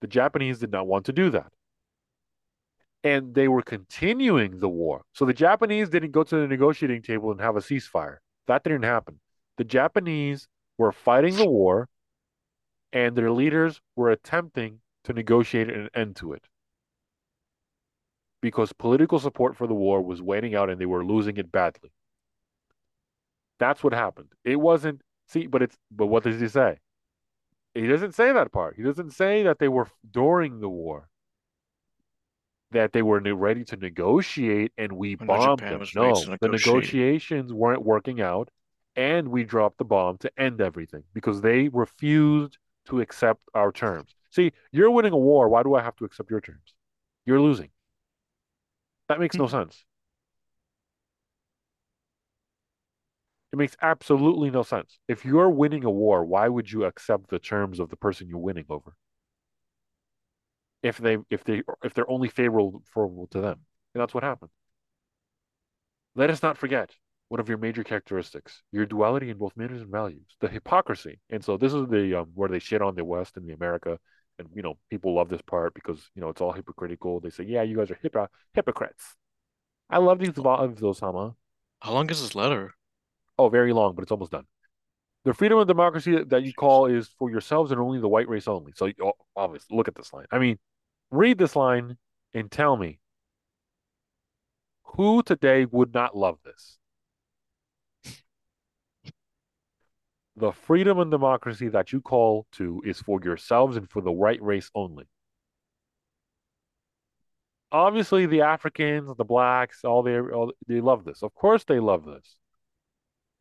The Japanese did not want to do that and they were continuing the war. So the Japanese didn't go to the negotiating table and have a ceasefire. That didn't happen. The Japanese were fighting the war, and their leaders were attempting to negotiate an end to it because political support for the war was waning out and they were losing it badly. That's what happened. It wasn't see, but it's but what does he say? He doesn't say that part. He doesn't say that they were during the war that they were ready to negotiate and we know bombed Japan them. No, the negotiations weren't working out and we dropped the bomb to end everything because they refused to accept our terms. See, you're winning a war. Why do I have to accept your terms? You're losing. That makes no sense. It makes absolutely no sense. If you're winning a war, why would you accept the terms of the person you're winning over? If they if they if they're only favorable, favorable to them. And that's what happened. Let us not forget one of your major characteristics, your duality in both manners and values, the hypocrisy. And so this is the um, where they shit on the West and the America, and you know people love this part because you know it's all hypocritical. They say, yeah, you guys are hypo- hypocrites. I love these vibes, Osama. How long is this letter? Oh, very long, but it's almost done. The freedom and democracy that you call is for yourselves and only the white race only. So oh, obviously, look at this line. I mean, read this line and tell me who today would not love this? The freedom and democracy that you call to is for yourselves and for the white race only. Obviously, the Africans, the blacks, all they all, they love this. Of course, they love this.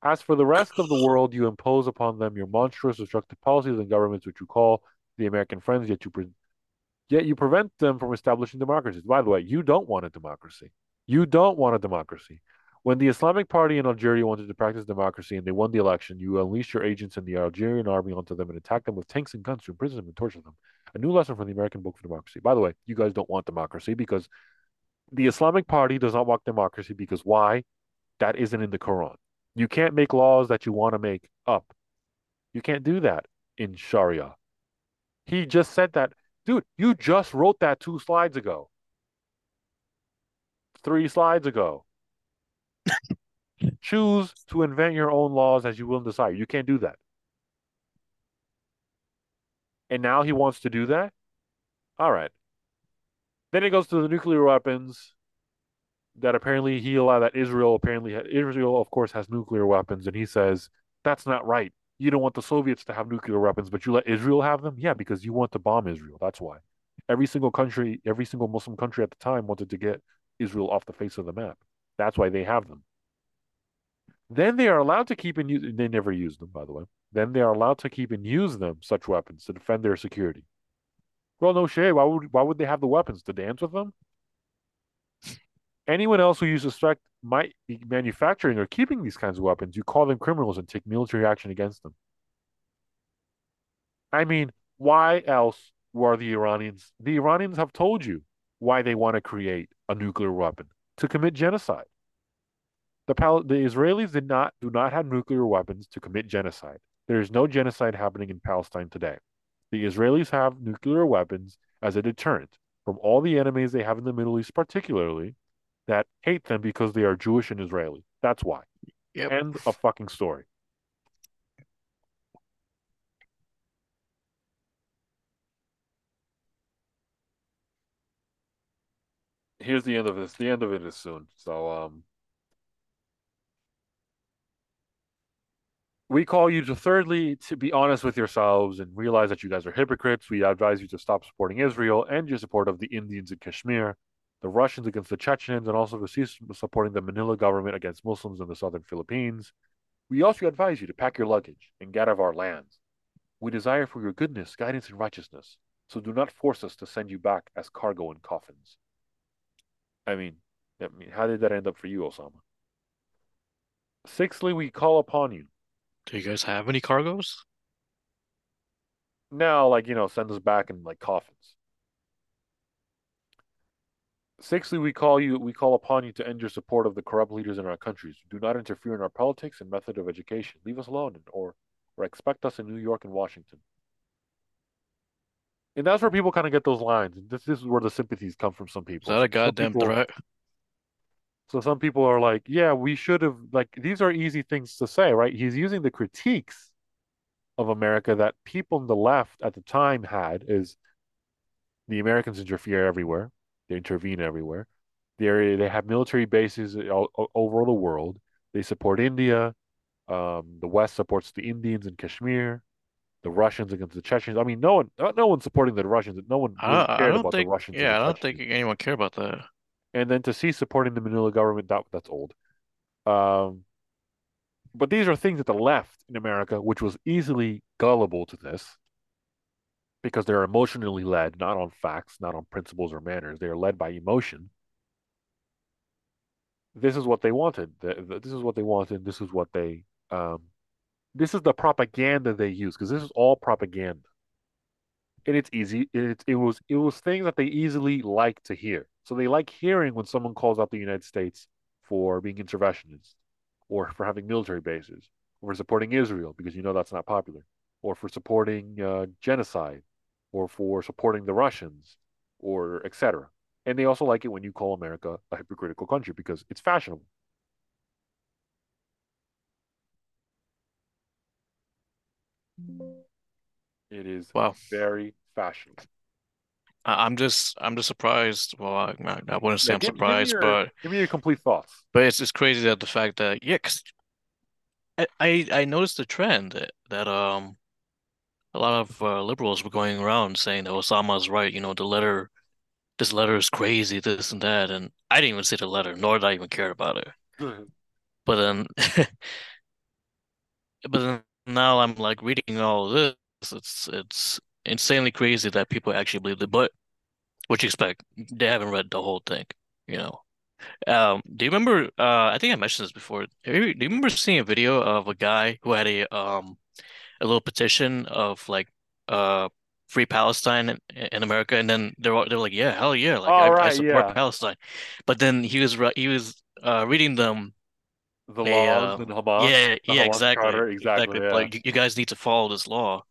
As for the rest of the world, you impose upon them your monstrous destructive policies and governments, which you call the American friends, yet you pre yet you prevent them from establishing democracies. By the way, you don't want a democracy. You don't want a democracy. When the Islamic Party in Algeria wanted to practice democracy and they won the election, you unleashed your agents in the Algerian army onto them and attacked them with tanks and guns to imprison them and torture them. A new lesson from the American Book for Democracy. By the way, you guys don't want democracy because the Islamic Party does not want democracy because why? That isn't in the Quran. You can't make laws that you want to make up. You can't do that in Sharia. He just said that. Dude, you just wrote that two slides ago. Three slides ago. (laughs) Choose to invent your own laws as you will desire. You can't do that. And now he wants to do that? All right. Then it goes to the nuclear weapons that apparently he allowed that Israel apparently Israel of course has nuclear weapons and he says that's not right. You don't want the Soviets to have nuclear weapons, but you let Israel have them? Yeah, because you want to bomb Israel. That's why. Every single country, every single Muslim country at the time wanted to get Israel off the face of the map. That's why they have them. Then they are allowed to keep and use, they never use them, by the way. Then they are allowed to keep and use them, such weapons, to defend their security. Well, no shade. Why would why would they have the weapons to dance with them? Anyone else who you suspect might be manufacturing or keeping these kinds of weapons, you call them criminals and take military action against them. I mean, why else were the Iranians? The Iranians have told you why they want to create a nuclear weapon to commit genocide. The, Pal- the Israelis did not do not have nuclear weapons to commit genocide. There is no genocide happening in Palestine today. The Israelis have nuclear weapons as a deterrent from all the enemies they have in the Middle East, particularly that hate them because they are Jewish and Israeli. That's why. Yep. End a fucking story. Here's the end of this. The end of it is soon. So um we call you to thirdly to be honest with yourselves and realize that you guys are hypocrites. We advise you to stop supporting Israel and your support of the Indians in Kashmir, the Russians against the Chechens, and also to cease supporting the Manila government against Muslims in the southern Philippines. We also advise you to pack your luggage and get out of our lands. We desire for your goodness, guidance, and righteousness, so do not force us to send you back as cargo in coffins. I mean, I mean, how did that end up for you, Osama? Sixthly, we call upon you Do you guys have any cargoes? now, like, you know, send us back in like coffins. Sixthly, we call you we call upon you to end your support of the corrupt leaders in our countries. Do not interfere in our politics and method of education. Leave us alone or or expect us in New York and Washington. And that's where people kind of get those lines. This, this is where the sympathies come from some people. Is that a goddamn people threat? so some people are like, yeah, we should have like these are easy things to say, right? He's using the critiques of America that people on the left at the time had is the Americans interfere everywhere. They intervene everywhere. They they have military bases all, all over the world. They support India. Um, the West supports the Indians in Kashmir. The Russians against the Chechens. I mean, no one, no no one's supporting the Russians. No one really I cared about the Russians yeah, the I don't think anyone care about that. And then to see supporting the Manila government, that that's old. Um, but these are things that the left in America, which was easily gullible to this, because they're emotionally led, not on facts, not on principles or manners. They are led by emotion. This is what they wanted. This is what they wanted. This is what they. Um, this is the propaganda they use because this is all propaganda, and it's easy. It it was it was things that they easily like to hear. So they like hearing when someone calls out the United States for being interventionist, or for having military bases, or for supporting Israel because you know that's not popular, or for supporting uh, genocide, or for supporting the Russians, or etc. And they also like it when you call America a hypocritical country because it's fashionable. It is Wow. very fashionable. I'm just, I'm just surprised. Well, I, I wouldn't say Yeah, I'm give, give surprised, your but, give me your complete thoughts. but it's, it's crazy that the fact that, yeah, 'cause I, I, I noticed the trend that, that, um, a lot of uh, liberals were going around saying that Osama's right. You know, the letter, this letter is crazy, this and that. And I didn't even see the letter, nor did I even care about it. But then (laughs) but then now I'm like reading all of this. It's it's insanely crazy that people actually believe it. But what you expect? They haven't read the whole thing, you know. Um, do you remember? Uh, I think I mentioned this before. Do you, do you remember seeing a video of a guy who had a um a little petition of like uh free Palestine in, America, and then they're they're like, yeah, hell yeah, like I, I support yeah. Palestine, but then he was he was uh reading them The a laws uh in Hamas, yeah yeah Hamas exactly Charter, exactly, exactly yeah. like you guys need to follow this law,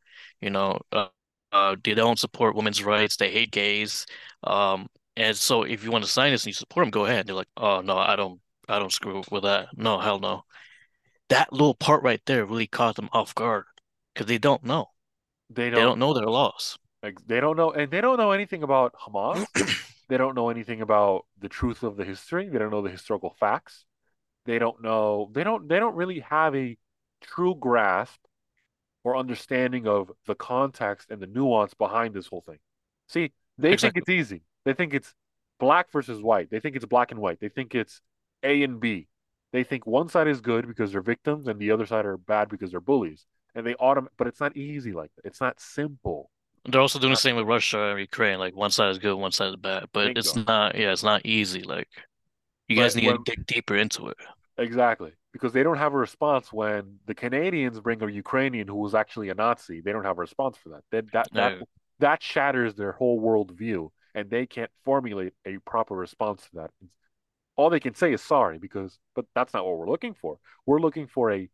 you know. Uh, uh, they don't support women's rights. They hate gays. Um, and so if you want to sign this and you support them, go ahead. They're like, oh no, I don't, I don't screw with that. No, hell no. That little part right there really caught them off guard because they don't know. They They don't don't know know. their laws. Like, they don't know, and they don't know anything about Hamas. (clears throat) They don't know anything about the truth of the history. They don't know the historical facts. They don't know. They don't. They don't really have a true grasp or understanding of the context and the nuance behind this whole thing. See, they think it's easy. They think it's black versus white. They think it's black and white. They think it's A and B. They think one side is good because they're victims and the other side are bad because they're bullies. And they autom but it's not easy like that. It's not simple. They're also doing the same with Russia and Ukraine. Like one side is good, one side is bad. But it's not, yeah, it's not easy. Like you guys But need to dig deeper into it. Exactly because they don't have a response when the Canadians bring a Ukrainian who was actually a Nazi. They don't have a response for that. That that that Uh, that shatters their whole worldview, and they can't formulate a proper response to that. All they can say is sorry because, but that's not what we're looking for. We're looking for a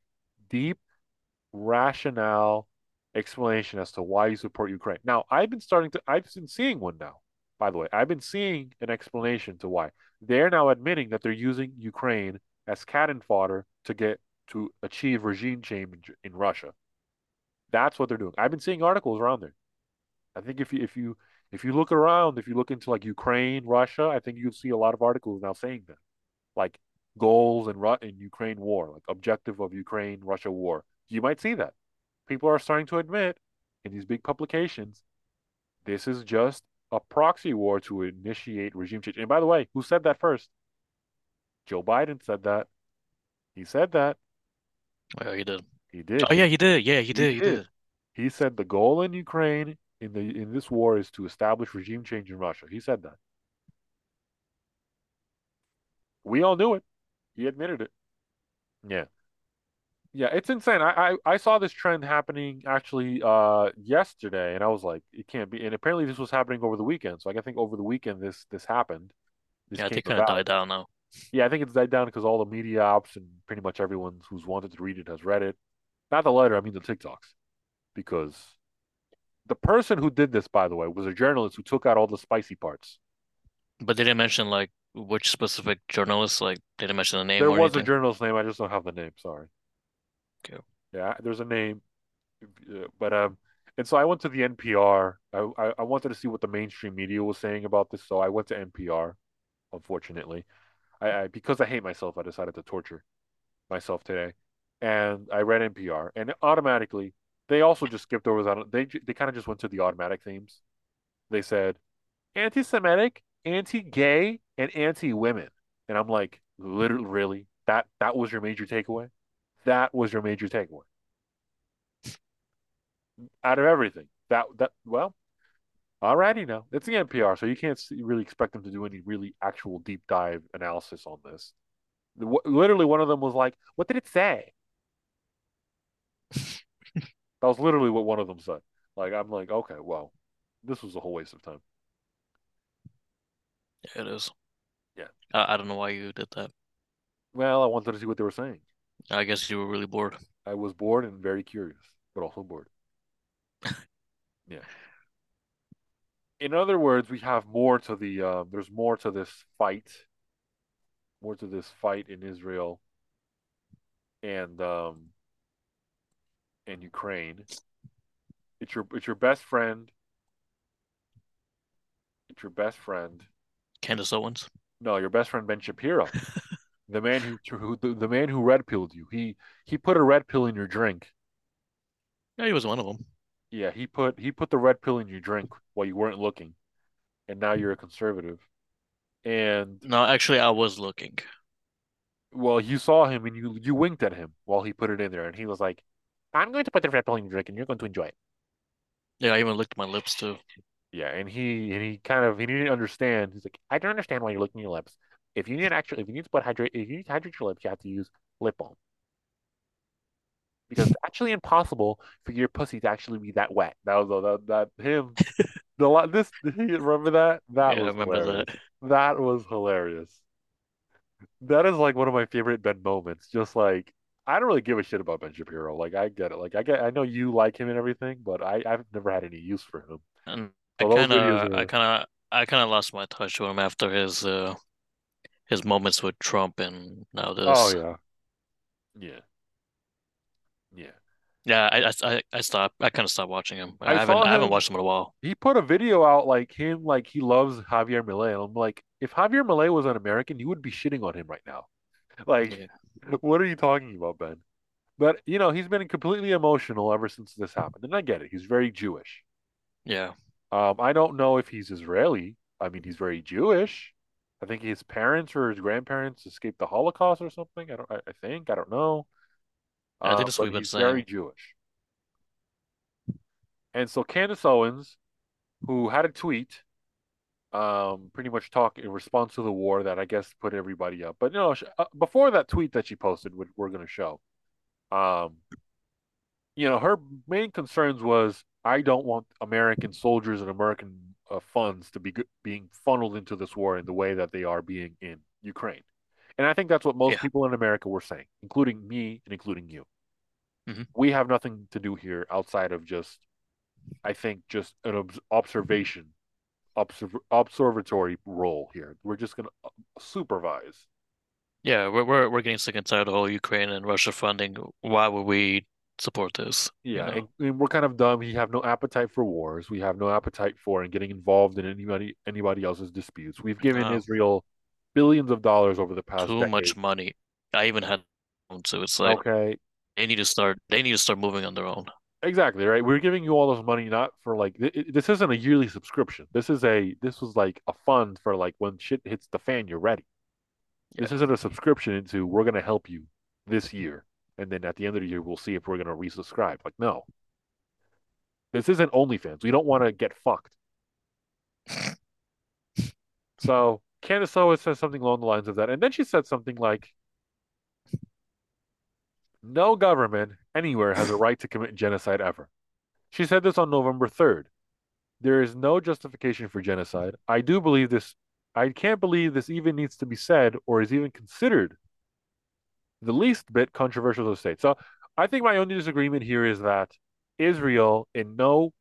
deep rationale explanation as to why you support Ukraine. Now, I've been starting to, I've been seeing one now, by the way. I've been seeing an explanation to why. They're now admitting that they're using Ukraine as cannon fodder to get to achieve regime change in Russia. That's what they're doing. I've been seeing articles around there. I think if you if you if you look around, if you look into like Ukraine, Russia, I think you'll see a lot of articles now saying that. Like goals and Ru- in Ukraine war, like objective of Ukraine Russia war. You might see that. People are starting to admit in these big publications this is just a proxy war to initiate regime change. And by the way, who said that first? Joe Biden said that. He said that. oh, he did. He did. Oh yeah, He did. Yeah, he did. He did. He said the goal in Ukraine in the in this war is to establish regime change in Russia. He said that. We all knew it. He admitted it. Yeah. Yeah, it's insane. I, I I saw this trend happening actually uh yesterday and I was like, it can't be. And apparently this was happening over the weekend. So like, I think over the weekend this this happened. This Yeah, I think kind of about. died down now. Yeah, I think it's died down because all the media ops and pretty much everyone who's wanted to read it has read it. Not the letter, I mean the TikToks. Because the person who did this, by the way, was a journalist who took out all the spicy parts. But they didn't mention like which specific journalist. Like they didn't mention the name There was a anything. journalist name, I just don't have the name, sorry. Okay. Yeah, there's a name, but um, and so I went to the NPR. I, I I wanted to see what the mainstream media was saying about this, so I went to NPR. Unfortunately, I, I because I hate myself, I decided to torture myself today, and I read NPR, and automatically they also just skipped over that. They they kind of just went to the automatic themes. They said anti-Semitic, anti-gay, and anti-women, and I'm like, literally, really? That that was your major takeaway? That was your major takeaway? out of everything. That that well, alrighty now. It's the NPR, so you can't really expect them to do any really actual deep dive analysis on this. Literally, one of them was like, "What did it say?" (laughs) That was literally what one of them said. Like, I'm like, okay, well, this was a whole waste of time. Yeah, it is. Yeah. I, I don't know why you did that. Well, I wanted to see what they were saying. I guess you were really bored. I was bored and very curious, but also bored. (laughs) Yeah. In other words, we have more to the um, there's more to this fight, more to this fight in Israel and um, and Ukraine. It's your it's your best friend. It's your best friend. Candace Owens. No, your best friend Ben Shapiro, (laughs) the man who, who the, the man who red pilled you. He he put a red pill in your drink. Yeah, he was one of them. Yeah, he put he put the red pill in your drink while you weren't looking, and now you're a conservative. And No, actually, I was looking. well, you saw him and you you winked at him while he put it in there, and he was like, I'm going to put the Red pill in your drink and you're going to enjoy it. Yeah, I even licked my lips too. Yeah, and he and he kind of he didn't understand. He's like, I don't understand why you're licking your lips. If you need actually, if you need to put hydrate, if you need to hydrate your lips, you have to use lip balm because it's actually impossible for your pussy to actually be that wet. That was that that him. The lot this (laughs) remember that that Yeah, was hilarious. that. That was hilarious. That is like one of my favorite Ben moments. Just like I don't really give a shit about Ben Shapiro. Like I get it. Like I get I know you like him and everything, but I I've never had any use for him. And I So those kind of, I kind of, I kind of lost my touch with him after his uh his moments with Trump and now this. Oh Yeah. Yeah. Yeah, I, I, I stopped. I kind of stopped watching him. I I haven't, saw I haven't watched him in a while. he put a video out like him like he loves Javier Milei. And I'm like, if Javier Milei was an American, you would be shitting on him right now. (laughs) Like, Yeah, (laughs) what are you talking about, Ben? But you know, he's been completely emotional ever since this happened. And I get it. He's very Jewish. yeah. Um, I don't know if he's Israeli. I mean, he's very Jewish. I think his parents or his grandparents escaped the Holocaust or something. I don't. I, I think. I don't know. I Uh, think that's what we've been he's very. Jewish. And so Candace Owens, who had a tweet, um, pretty much talk in response to the war that I guess put everybody up. But you know, uh, before that tweet that she posted, which we're going to show, um, you know, her main concerns was I don't want American soldiers and American uh, funds to be being funneled into this war in the way that they are being in Ukraine. And I think that's what most Yeah. people in America were saying, including me and including you. hmm We have nothing to do here outside of just, I think, just an obs observation, observ observatory role here. We're just going to supervise. Yeah, we're we're we're getting sick and tired of all Ukraine and Russia funding. Why would we support this? You Yeah, know? and, and we're kind of dumb. We have no appetite for wars. We have no appetite for and getting involved in anybody anybody else's disputes. We've given Israel billions of dollars over the past too decade. much money. I even had, so it's like Okay, they need to start. They need to start moving on their own. exactly, right? We're giving you all this money not for like it- this isn't a yearly subscription. This is a this was like a fund for like when shit hits the fan, you're ready. This isn't a subscription into we're gonna help you this year, and then at the end of the year we'll see if we're gonna resubscribe. Like no, this isn't OnlyFans. We don't want to get fucked. (laughs) So Candace always says something along the lines of that. And then she said something like, no government anywhere has a right to commit genocide ever. She said this on November 3rd. There is no justification for genocide. I do believe this. I can't believe this even needs to be said or is even considered the least bit controversial to state. So I think my only disagreement here is that Israel in no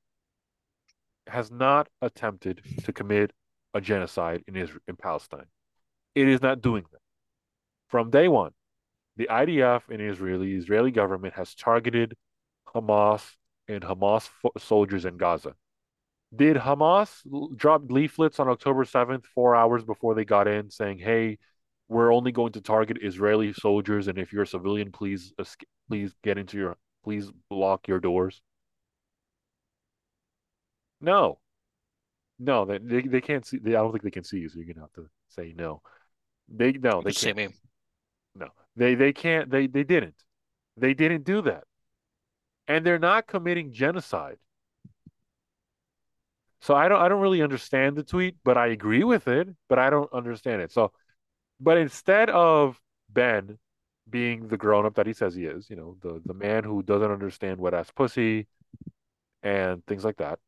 has not attempted to commit a genocide in Israel in Palestine. It is not doing that. From day one, the IDF and Israeli Israeli government has targeted Hamas and Hamas soldiers in Gaza. Did Hamas drop leaflets on October 7th, four hours before they got in, saying, "Hey, we're only going to target Israeli soldiers, and if you're a civilian, please please get into your, please lock your doors"? No, no, they they, they can't see. They, I don't think they can see you, so you're gonna have to say no. They no, they could see can't. me. No, they they can't. They they didn't. They didn't do that, and they're not committing genocide. So I don't I don't really understand the tweet, but I agree with it, but I don't understand it. So, but instead of Ben being the grown up that he says he is, you know, the the man who doesn't understand wet ass pussy and things like that,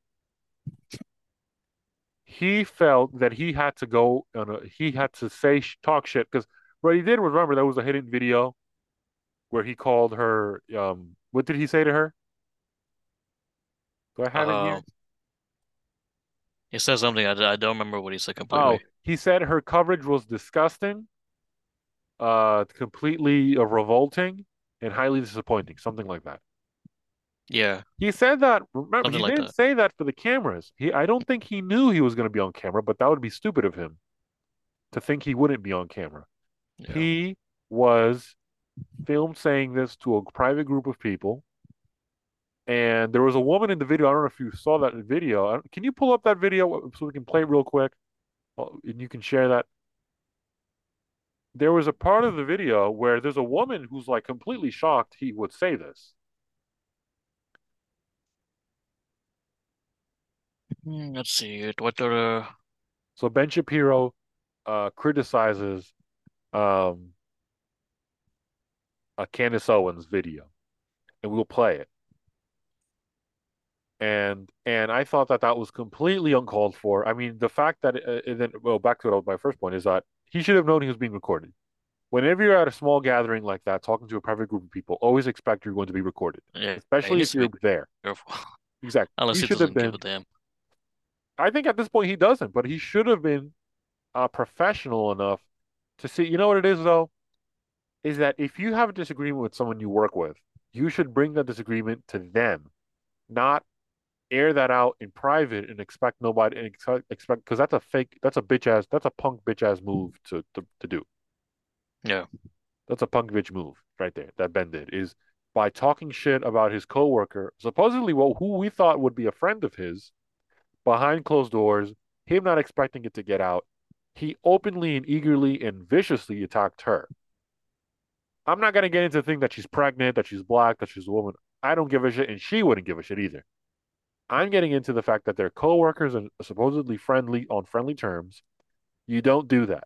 he felt that he had to go on a he had to say talk shit because what he did was remember there was a hidden video where he called her um what did he say to her? Do I have it Uh, here? he said something. I, I don't remember what he said Oh, he said her coverage was disgusting uh completely uh, revolting and highly disappointing, something like that. Yeah, He said that, remember, something he like didn't that. say that for the cameras. He I don't think he knew he was going to be on camera, but that would be stupid of him to think he wouldn't be on camera. Yeah. He was filmed saying this to a private group of people, and there was a woman in the video. I don't know if you saw that video. Can you pull up that video so we can play it real quick? Oh, and you can share that. There was a part of the video where there's a woman who's like completely shocked he would say this. Let's see. What are So Ben Shapiro uh, criticizes um, a Candace Owens video, and we'll play it. And and I thought that that was completely uncalled for. I mean, the fact that uh, and then well, back to my first point is that he should have known he was being recorded. Whenever you're at a small gathering like that, talking to a private group of people, always expect you're going to be recorded, yeah, especially if you're there. careful. (laughs) Exactly. Unless He he should have doesn't give been. a damn. I think at this point he doesn't, but he should have been uh, professional enough to see. You know what it is though, is that if you have a disagreement with someone you work with, you should bring that disagreement to them, not air that out in private and expect nobody and expect because that's a fake, that's a bitch ass, that's a punk bitch ass move to to, to do. Yeah. That's a punk bitch move right there that Ben did is by talking shit about his coworker, supposedly well, who we thought would be a friend of his, behind closed doors, him not expecting it to get out, he openly and eagerly and viciously attacked her. I'm not gonna get into the thing that she's pregnant, that she's black, that she's a woman. I don't give a shit, and she wouldn't give a shit either. I'm getting into the fact that they're coworkers and supposedly friendly on friendly terms. You don't do that.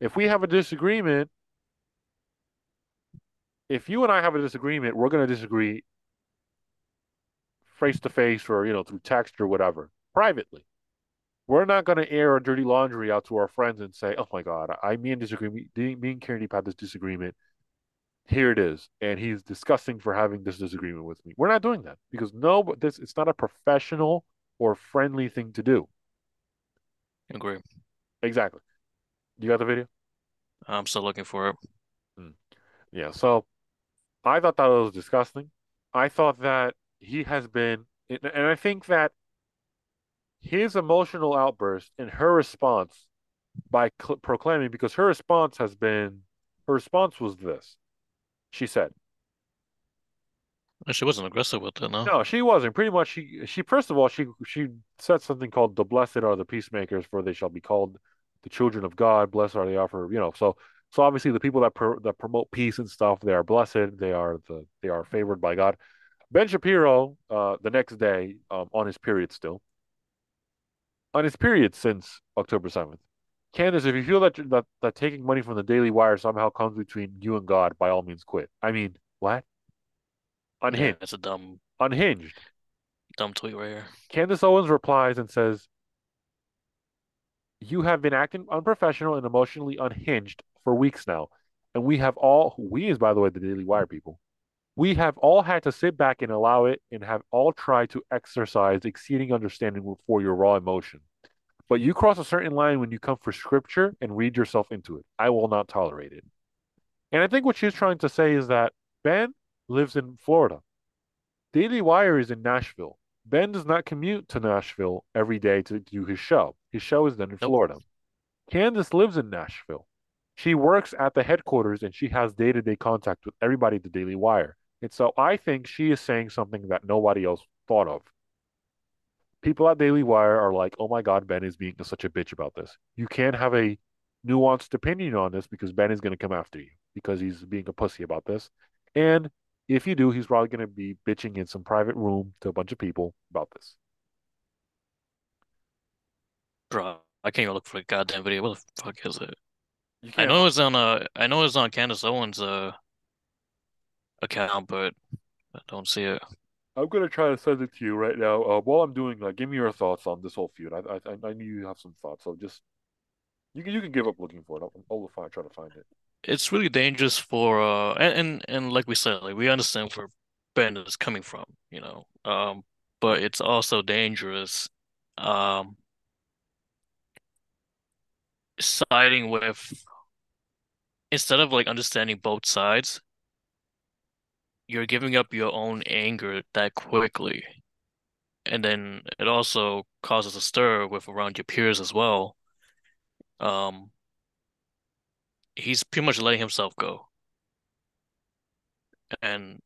If we have a disagreement, if you and I have a disagreement, we're going to disagree face to face or, you know, through text or whatever, privately. We're not going to air our dirty laundry out to our friends and say, oh my God, I, mean disagreement. Me, and Karen Deep had this disagreement. Here it is. And he's disgusting for having this disagreement with me. We're not doing that because no, but this it's not a professional or friendly thing to do. Agree. Exactly. You got the video? I'm still looking for it. Hmm. Yeah. So I thought that was disgusting. I thought that he has been, and I think that his emotional outburst and her response by cl- proclaiming, because her response has been, her response was this. She said, She wasn't aggressive with it, no. No, she wasn't. Pretty much, she she first of all she she said something called "the blessed are the peacemakers, for they shall be called the children of God. Blessed are they offer." You know, so so obviously the people that pro, that promote peace and stuff, they are blessed. They are the they are favored by God. Ben Shapiro, uh, the next day, um, on his period still, on his period since October seventh. Candace, if you feel that that that taking money from the Daily Wire somehow comes between you and God, by all means quit. I mean, what? Yeah, Unhinged. it's a dumb, Unhinged. dumb tweet right here. Candace Owens replies and says, You have been acting unprofessional and emotionally unhinged for weeks now. And we have all, we is by the way, the Daily Wire people, we have all had to sit back and allow it and have all tried to exercise exceeding understanding for your raw emotion. But you cross a certain line when you come for scripture and read yourself into it. I will not tolerate it. And I think what she's trying to say is that Ben lives in Florida. Daily Wire is in Nashville. Ben does not commute to Nashville every day to do his show. His show is done in Nope. Florida. Candace lives in Nashville. She works at the headquarters and she has day to day contact with everybody at the Daily Wire. And so I think she is saying something that nobody else thought of. People at Daily Wire are like, oh my God, Ben is being such a bitch about this. You can't have a nuanced opinion on this because Ben is going to come after you because he's being a pussy about this. And if you do, he's probably going to be bitching in some private room to a bunch of people about this. Bro, I can't even look for the goddamn video. What the fuck is it? I know it's on uh I know it's on Candace Owens' uh account, but I don't see it. I'm gonna try to send it to you right now. Uh, while I'm doing, that, give me your thoughts on this whole feud. I, I, I knew you have some thoughts, so just you can, you can give up looking for it. I'll, I'll find, try to find it. It's really dangerous for uh and, and and like we said, like we understand where Ben is coming from, you know. Um, but it's also dangerous um siding with instead of like understanding both sides, you're giving up your own anger that quickly. And then it also causes a stir with around your peers as well. Um, he's pretty much letting himself go. And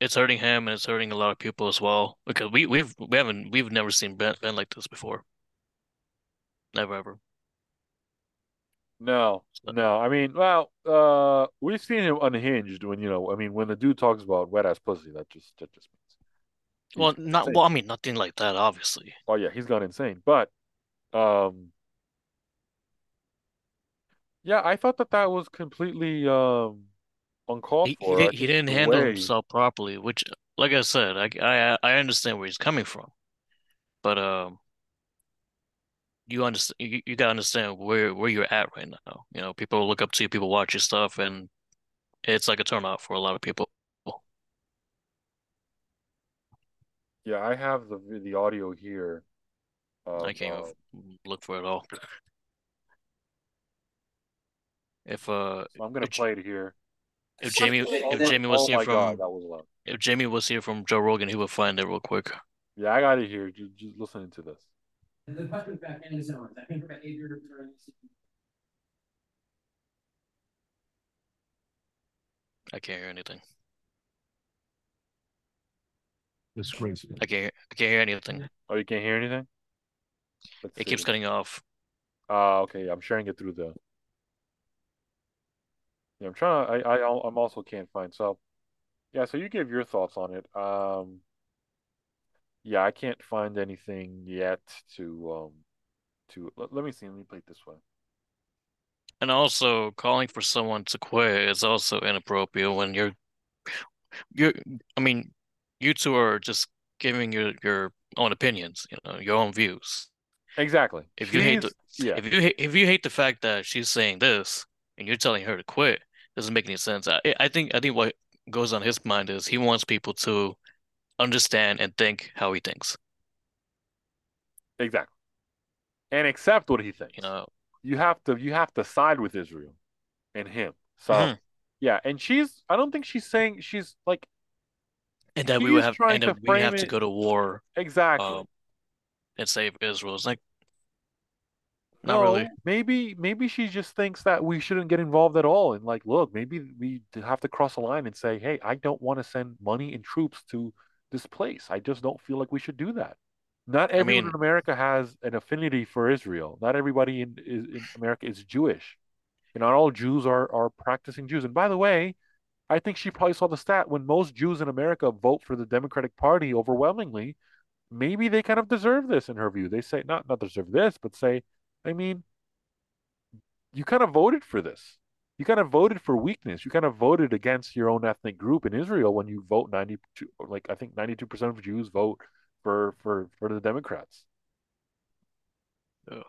it's hurting him and it's hurting a lot of people as well. Because we we've we haven't we've never seen Ben Ben like this before. Never ever. No, no. I mean, well, uh, we've seen him unhinged when you know. I mean, when the dude talks about wet ass pussy, that just that just means Well, not insane. well, I mean nothing like that, obviously. Oh yeah, he's gone insane. But um, yeah, I thought that that was completely um uncalled He he for. Didn't he didn't handle way himself properly, which like I said, I I I understand where he's coming from. But um you understand you, you gotta understand where where you're at right now. You know, people look up to you, people watch your stuff, and it's like a turnout for a lot of people. Yeah, I have the the audio here I can't uh, even look for it all. If uh so I'm gonna if, J- play it here. if Jamie (laughs) if Jamie was Oh here my God, from that was loud. if Jamie was here from Joe Rogan, he would find it real quick. Yeah, I got it here. Just, just listening to this. The question about Candace Owens, I think her behavior during I can't hear anything. Disgraceful. I can't hear, I can't hear anything. Oh, you can't hear anything? Let's It keeps cutting off. Ah, okay. I'm sharing it through the. Yeah, I'm trying. I I I'm also can't find. So, yeah. So you give your thoughts on it. Um, yeah, I can't find anything yet to um to. Let, let me see. Let me play it this way. And also calling for someone to quit is also inappropriate when you're you're I mean, you two are just giving your your own opinions, you know, your own views. Exactly. If you hate the yeah. if you if you hate the fact that she's saying this and you're telling her to quit, doesn't make any sense. I I think I think what goes on his mind is he wants people to understand and think how he thinks. Exactly. And accept what he thinks. You know, You have to you have to side with Israel and him. So Mhm. yeah, and she's I don't think she's saying she's like and that we would have and that we have to go to war exactly. um and save Israel. It's like not No, really. maybe maybe she just thinks that we shouldn't get involved at all. And like, look, maybe we have to cross a line and say, hey, I don't want to send money and troops to this place. I just don't feel like we should do that. Not I everyone in America has an affinity for Israel. Not everybody in is, in America is Jewish. And not all Jews are are practicing Jews. And by the way, I think she probably saw the stat when most Jews in America vote for the Democratic Party overwhelmingly, maybe they kind of deserve this in her view. They say not not deserve this, but say, I mean, you kind of voted for this. You kind of voted for weakness. You kind of voted against your own ethnic group in Israel when you vote 92 like I think 92% of Jews vote for for for the Democrats. uh,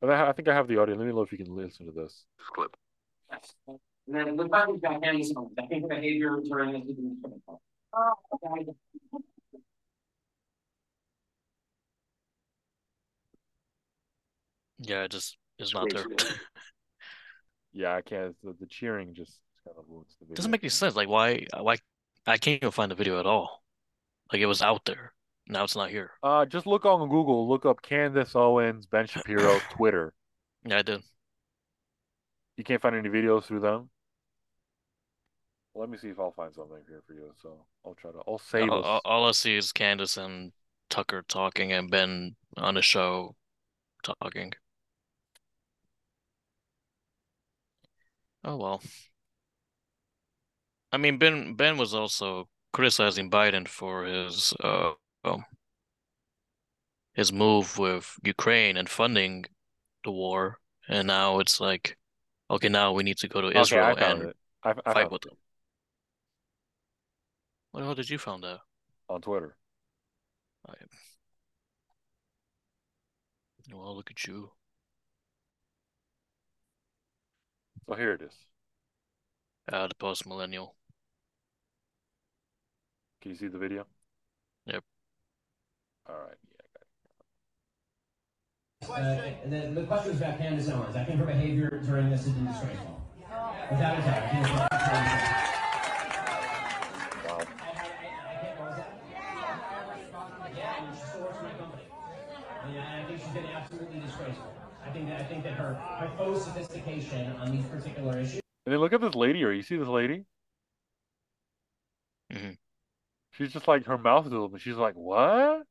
But I, I think I have the audio. Let me know if you can listen to this. clip. Yes. And then the question about Candace Owens, I think behavior during this is critical. Oh, okay. yeah, it just is not there. (laughs) Yeah, I can't. The, the cheering just kind of ruins the video. Doesn't make any sense. Like why why I can't even find the video at all. Like it was out there. Now it's not here. Uh, just look on Google. Look up Candace Owens, Ben Shapiro, (laughs) Twitter. Yeah, I did. You can't find any videos through them. Let me see if I'll find something here for you. So I'll try to. I'll save All, all, all I see is Candace and Tucker talking and Ben on the show talking. Oh well. I mean Ben Ben was also criticizing Biden for his uh um, his move with Ukraine and funding the war, and now it's like, okay, now we need to go to Okay, Israel and. I, I fight with it them. What the hell did you found out? on Twitter. I... Well, look at you. So here it is. Uh, the post millennial. Can you see the video? Yep. All right. Yeah. Uh, and then the question was about Candace Owens. I think her behavior during this has been disgraceful. Without a doubt. I think it's not disgraceful. Wow. I, I, I, I can't, what was that? Yeah, I mean, she still works for my company. And I think she's been absolutely disgraceful. I think that I think that her her faux sophistication on these particular issues And then look at this lady here. You see this lady? Mhm. She's just like her mouth is open. She's like, "What?"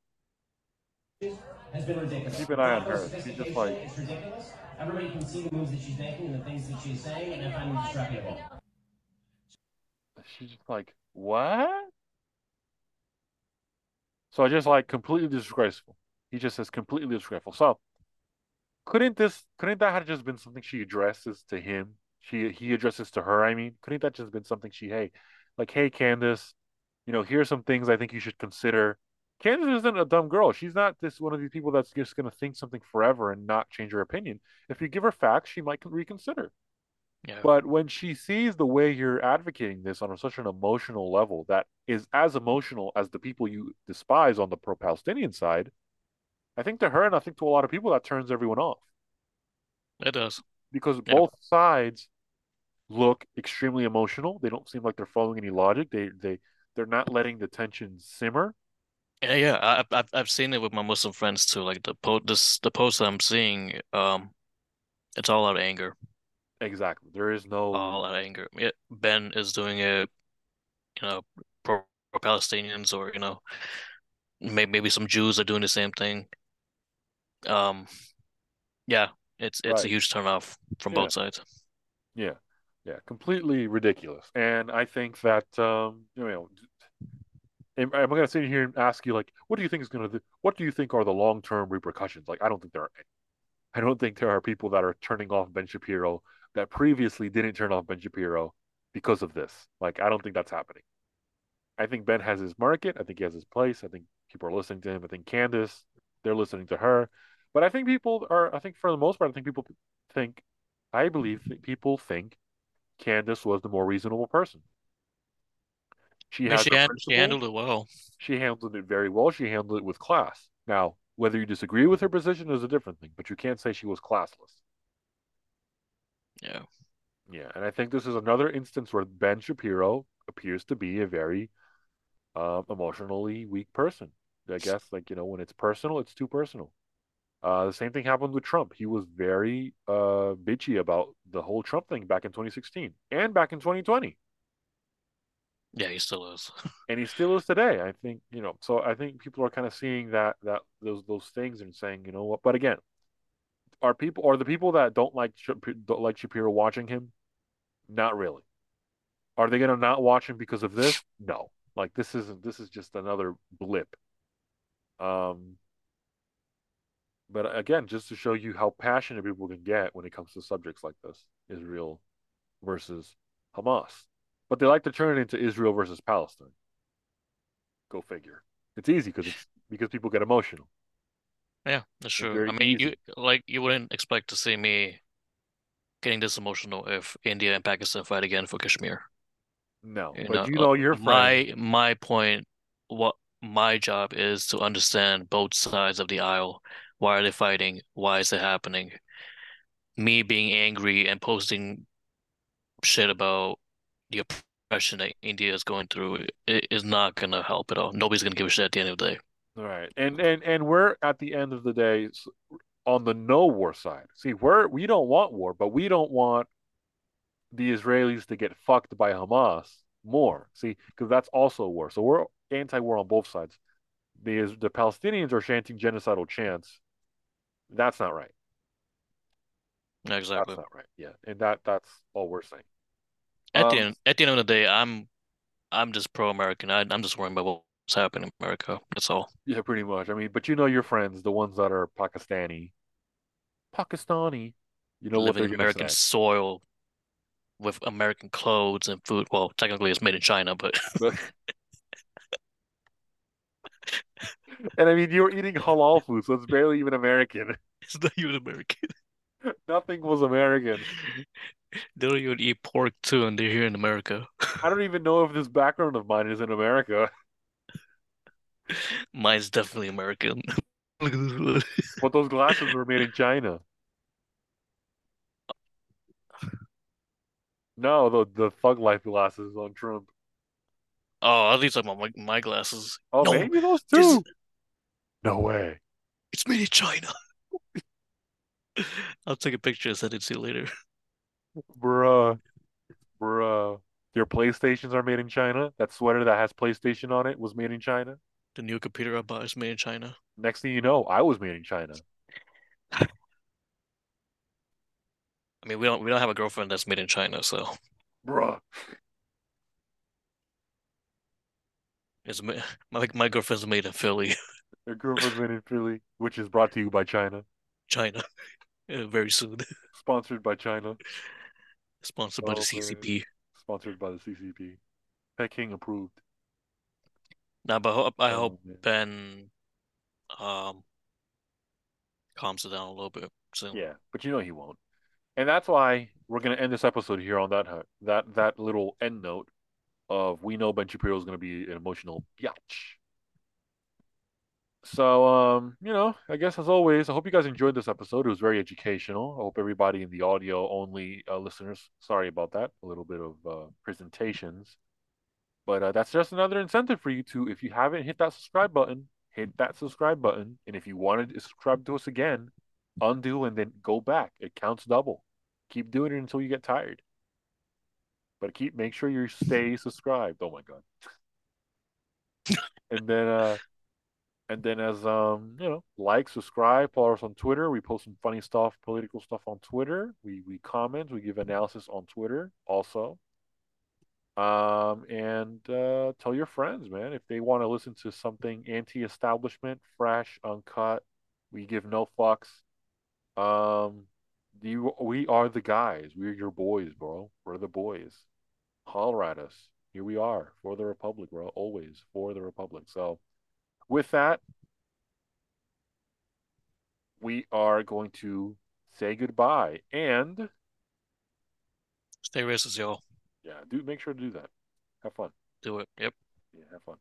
has been ridiculous. Keep an eye on Her her. She's just like- it's ridiculous. Everybody can see the moves that she's making and the things that she's saying, and I find them disreputable. She's just like, "What?" So I just like completely disgraceful. He just says completely disgraceful. So couldn't this couldn't that have just been something she addresses to him? She he addresses to her, I mean. Couldn't that just been something she, hey, like, hey Candace, you know, here's some things I think you should consider. Candace isn't a dumb girl. She's not this one of these people that's just gonna think something forever and not change her opinion. If you give her facts, she might reconsider. Yeah. But when she sees the way you're advocating this on such an emotional level that is as emotional as the people you despise on the pro-Palestinian side, I think to her and I think to a lot of people that turns everyone off It does. because Yeah. both sides look extremely emotional. They don't seem like they're following any logic. They they they're not letting the tension simmer. Yeah, yeah. I, I've I've seen it with my Muslim friends too. Like the po this the post I'm seeing, um, it's all out of anger. Exactly. There is no All out of anger. Yeah, Ben is doing it, you know, pro, pro Palestinians or you know, maybe maybe some Jews are doing the same thing. Um, yeah, it's it's a Right. huge turnoff from Yeah. both sides. Yeah, yeah, completely ridiculous. And I think that um, you know, am, am I going to sit here and ask you like, what do you think is going to, what do you think are the long-term repercussions? Like, I don't think there are any. I don't think there are people that are turning off Ben Shapiro that previously didn't turn off Ben Shapiro because of this. Like, I don't think that's happening. I think Ben has his market. I think he has his place. I think people are listening to him. I think Candace, they're listening to her. But I think people are, I think for the most part, I think people think, I believe people think Candace was the more reasonable person. She I mean, she had she handled it well. She handled it very well. She handled it with class. Now, whether you disagree with her position is a different thing, but you can't say she was classless. Yeah. Yeah, and I think this is another instance where Ben Shapiro appears to be a very um, emotionally weak person. I guess, like, you know, when it's personal, it's too personal. Uh, the same thing happened with Trump. He was very uh, bitchy about the whole Trump thing back in 2016 and back in 2020. Yeah, he still is. (laughs) and he still is today. I think you know. So I think people are kind of seeing that that those those things and saying, you know what? But again, are people are the people that don't like don't like Shapiro watching him? Not really. Are they gonna not watch him because of this? No. Like this isn't. This is just another blip. Um. But again, just to show you how passionate people can get when it comes to subjects like this, Israel versus Hamas. But they like to turn it into Israel versus Palestine. Go figure. It's easy because it's (laughs) because people get emotional. Yeah, that's true. I mean, you like you wouldn't expect to see me getting this emotional if India and Pakistan fight again for Kashmir. No, You but know, you know your friend. my my point, what my job is to understand both sides of the aisle. Why are they fighting? Why is it happening? Me being angry and posting shit about the oppression that India is going through is not gonna help at all. Nobody's gonna give a shit at the end of the day. Right, and and and we're at the end of the day on the no war side. See, we're we don't want war, but we don't want the Israelis to get fucked by Hamas more. See, because that's also war. So we're anti-war on both sides. The the Palestinians are chanting genocidal chants. That's not right. Exactly. That's not right. Yeah, and that that's all we're saying. At the Um, end, at the end of the day, I'm I'm just pro-American. I, I'm just worrying about what's happening in America. That's all. Yeah, pretty much. I mean, but you know your friends, the ones that are Pakistani, Pakistani, you know what Living they're in American soil with American clothes and food. Well, technically it's made in China, but (laughs) But and I mean, you're eating halal food, so it's barely even American. (laughs) it's not even American. Nothing was American. They don't even eat pork too, and they're here in America. (laughs) I don't even know if this background of mine is in America, Mine's definitely American. Look at this one. but those glasses were made in China. No, the the Thug Life glasses on Trump. Oh, at least I'm on my, my glasses. Oh, No, maybe those this- too. No way. It's made in China. (laughs) I'll take a picture and send it to you later. Bruh. Bruh. Your PlayStations are made in China? That sweater that has PlayStation on it was made in China? The new computer I bought is made in China. Next thing you know, I was made in China. (laughs) I mean, we don't we don't have a girlfriend that's made in China, so Bruh. It's (laughs) my like my girlfriend's made in Philly, Their girlfriend's made in Philly, which is brought to you by China, China, (laughs) very soon. (laughs) sponsored by China, Sponsored by the Oh, CCP. sponsored by the CCP. Peking approved. Nah, but I hope, I Oh, hope. Ben um calms it down a little bit soon. Yeah, but you know he won't. And that's why we're gonna end this episode here on that that that little end note of we know Ben Shapiro is gonna be an emotional biatch. So um, you know, I guess as always, I hope you guys enjoyed this episode. It was very educational. I hope everybody in the audio only uh, listeners, sorry about that, a little bit of uh, presentations. But uh, that's just another incentive for you to, if you haven't hit that subscribe button, hit that subscribe button. And if you wanted to subscribe to us again, undo and then go back. It counts double. Keep doing it until you get tired. But keep make sure you stay subscribed. Oh my god. (laughs) and then uh and then as um, you know, like, subscribe, follow us on Twitter. We post some funny stuff, political stuff on Twitter. We we comment, we give analysis on Twitter also. Um, and uh, tell your friends, man, if they want to listen to something anti-establishment, fresh, uncut. We give no fucks. Um, you, we are the guys. We're your boys, bro. We're the boys. Holler at us. Here we are for the Republic, bro. Always for the Republic. So, with that, we are going to say goodbye. And Stay racist, y'all. yeah, do make sure to do that. Have fun. Do it. Yep. Yeah, have fun.